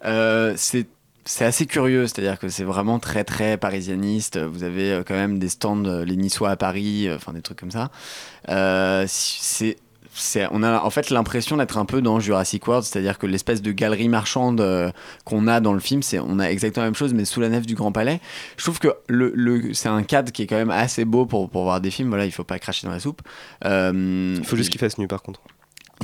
Euh, c'est c'est assez curieux, c'est-à-dire que c'est vraiment très très parisianiste. Vous avez quand même des stands, les Niçois à Paris, enfin des trucs comme ça. C'est- on a en fait l'impression d'être un peu dans Jurassic World, c'est-à-dire que l'espèce de galerie marchande euh, qu'on a dans le film, c'est on a exactement la même chose, mais sous la nef du Grand Palais. Je trouve que le, le- c'est un cadre qui est quand même assez beau pour, pour voir des films. Voilà, il faut pas cracher dans la soupe. Euh, Il faut juste qu'il fasse nu par contre.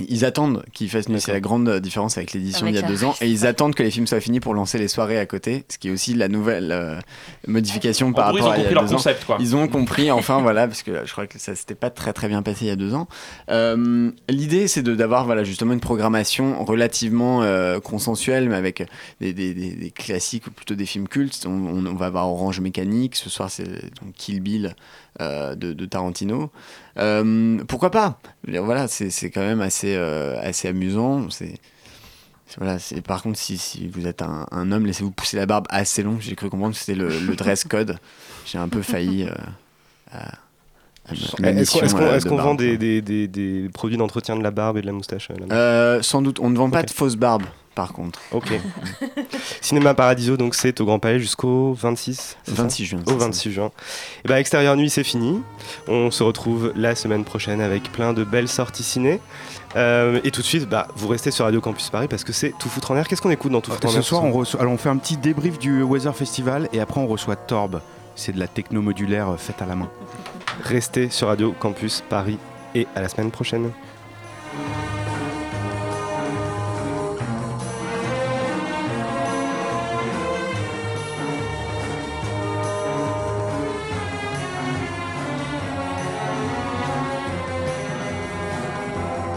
Ils attendent qu'il fasse nuit. C'est la grande différence avec l'édition Avec d'il y a deux ans. Et ils attendent que les films soient finis pour lancer les soirées à côté. Ce qui est aussi la nouvelle euh, modification par gros, rapport ont à il y a deux ans. concept, quoi. Ils ont compris, enfin, voilà, parce que je crois que ça s'était pas très très bien passé il y a deux ans. Euh, L'idée, c'est de- d'avoir voilà, justement une programmation relativement euh, consensuelle, mais avec des, des- des- des classiques ou plutôt des films cultes. On, on- on va avoir Orange Mécanique. Ce soir, c'est donc Kill Bill de, de Tarantino. Euh, pourquoi pas? Voilà, c'est quand même assez, euh, assez amusant. C'est voilà, c'est par contre si, si vous êtes un, un homme, laissez-vous pousser la barbe assez long. J'ai cru comprendre que c'était le, le dress code. J'ai un peu failli. euh, à- à Est-ce qu'on euh, barbe. vend des, des- des- des produits d'entretien de la barbe et de la moustache euh, Euh, Sans doute, on ne vend pas de fausses barbes, par contre. Ok. Cinéma Paradiso, donc c'est au Grand Palais jusqu'au 26 c'est ça? 26 juin, Au c'est ça. 26 juin. Et bah, Extérieur Nuit, c'est fini. On se retrouve la semaine prochaine avec plein de belles sorties ciné. Euh, et tout de suite, bah, vous restez sur Radio Campus Paris parce que c'est Tout foutre en air. Qu'est-ce qu'on écoute dans Tout foutre en Ce air soir, on, reçoit- alors on fait un petit débrief du Weather Festival et après on reçoit Torb. C'est de la techno modulaire euh, faite à la main. Restez sur Radio Campus Paris et à la semaine prochaine. Thank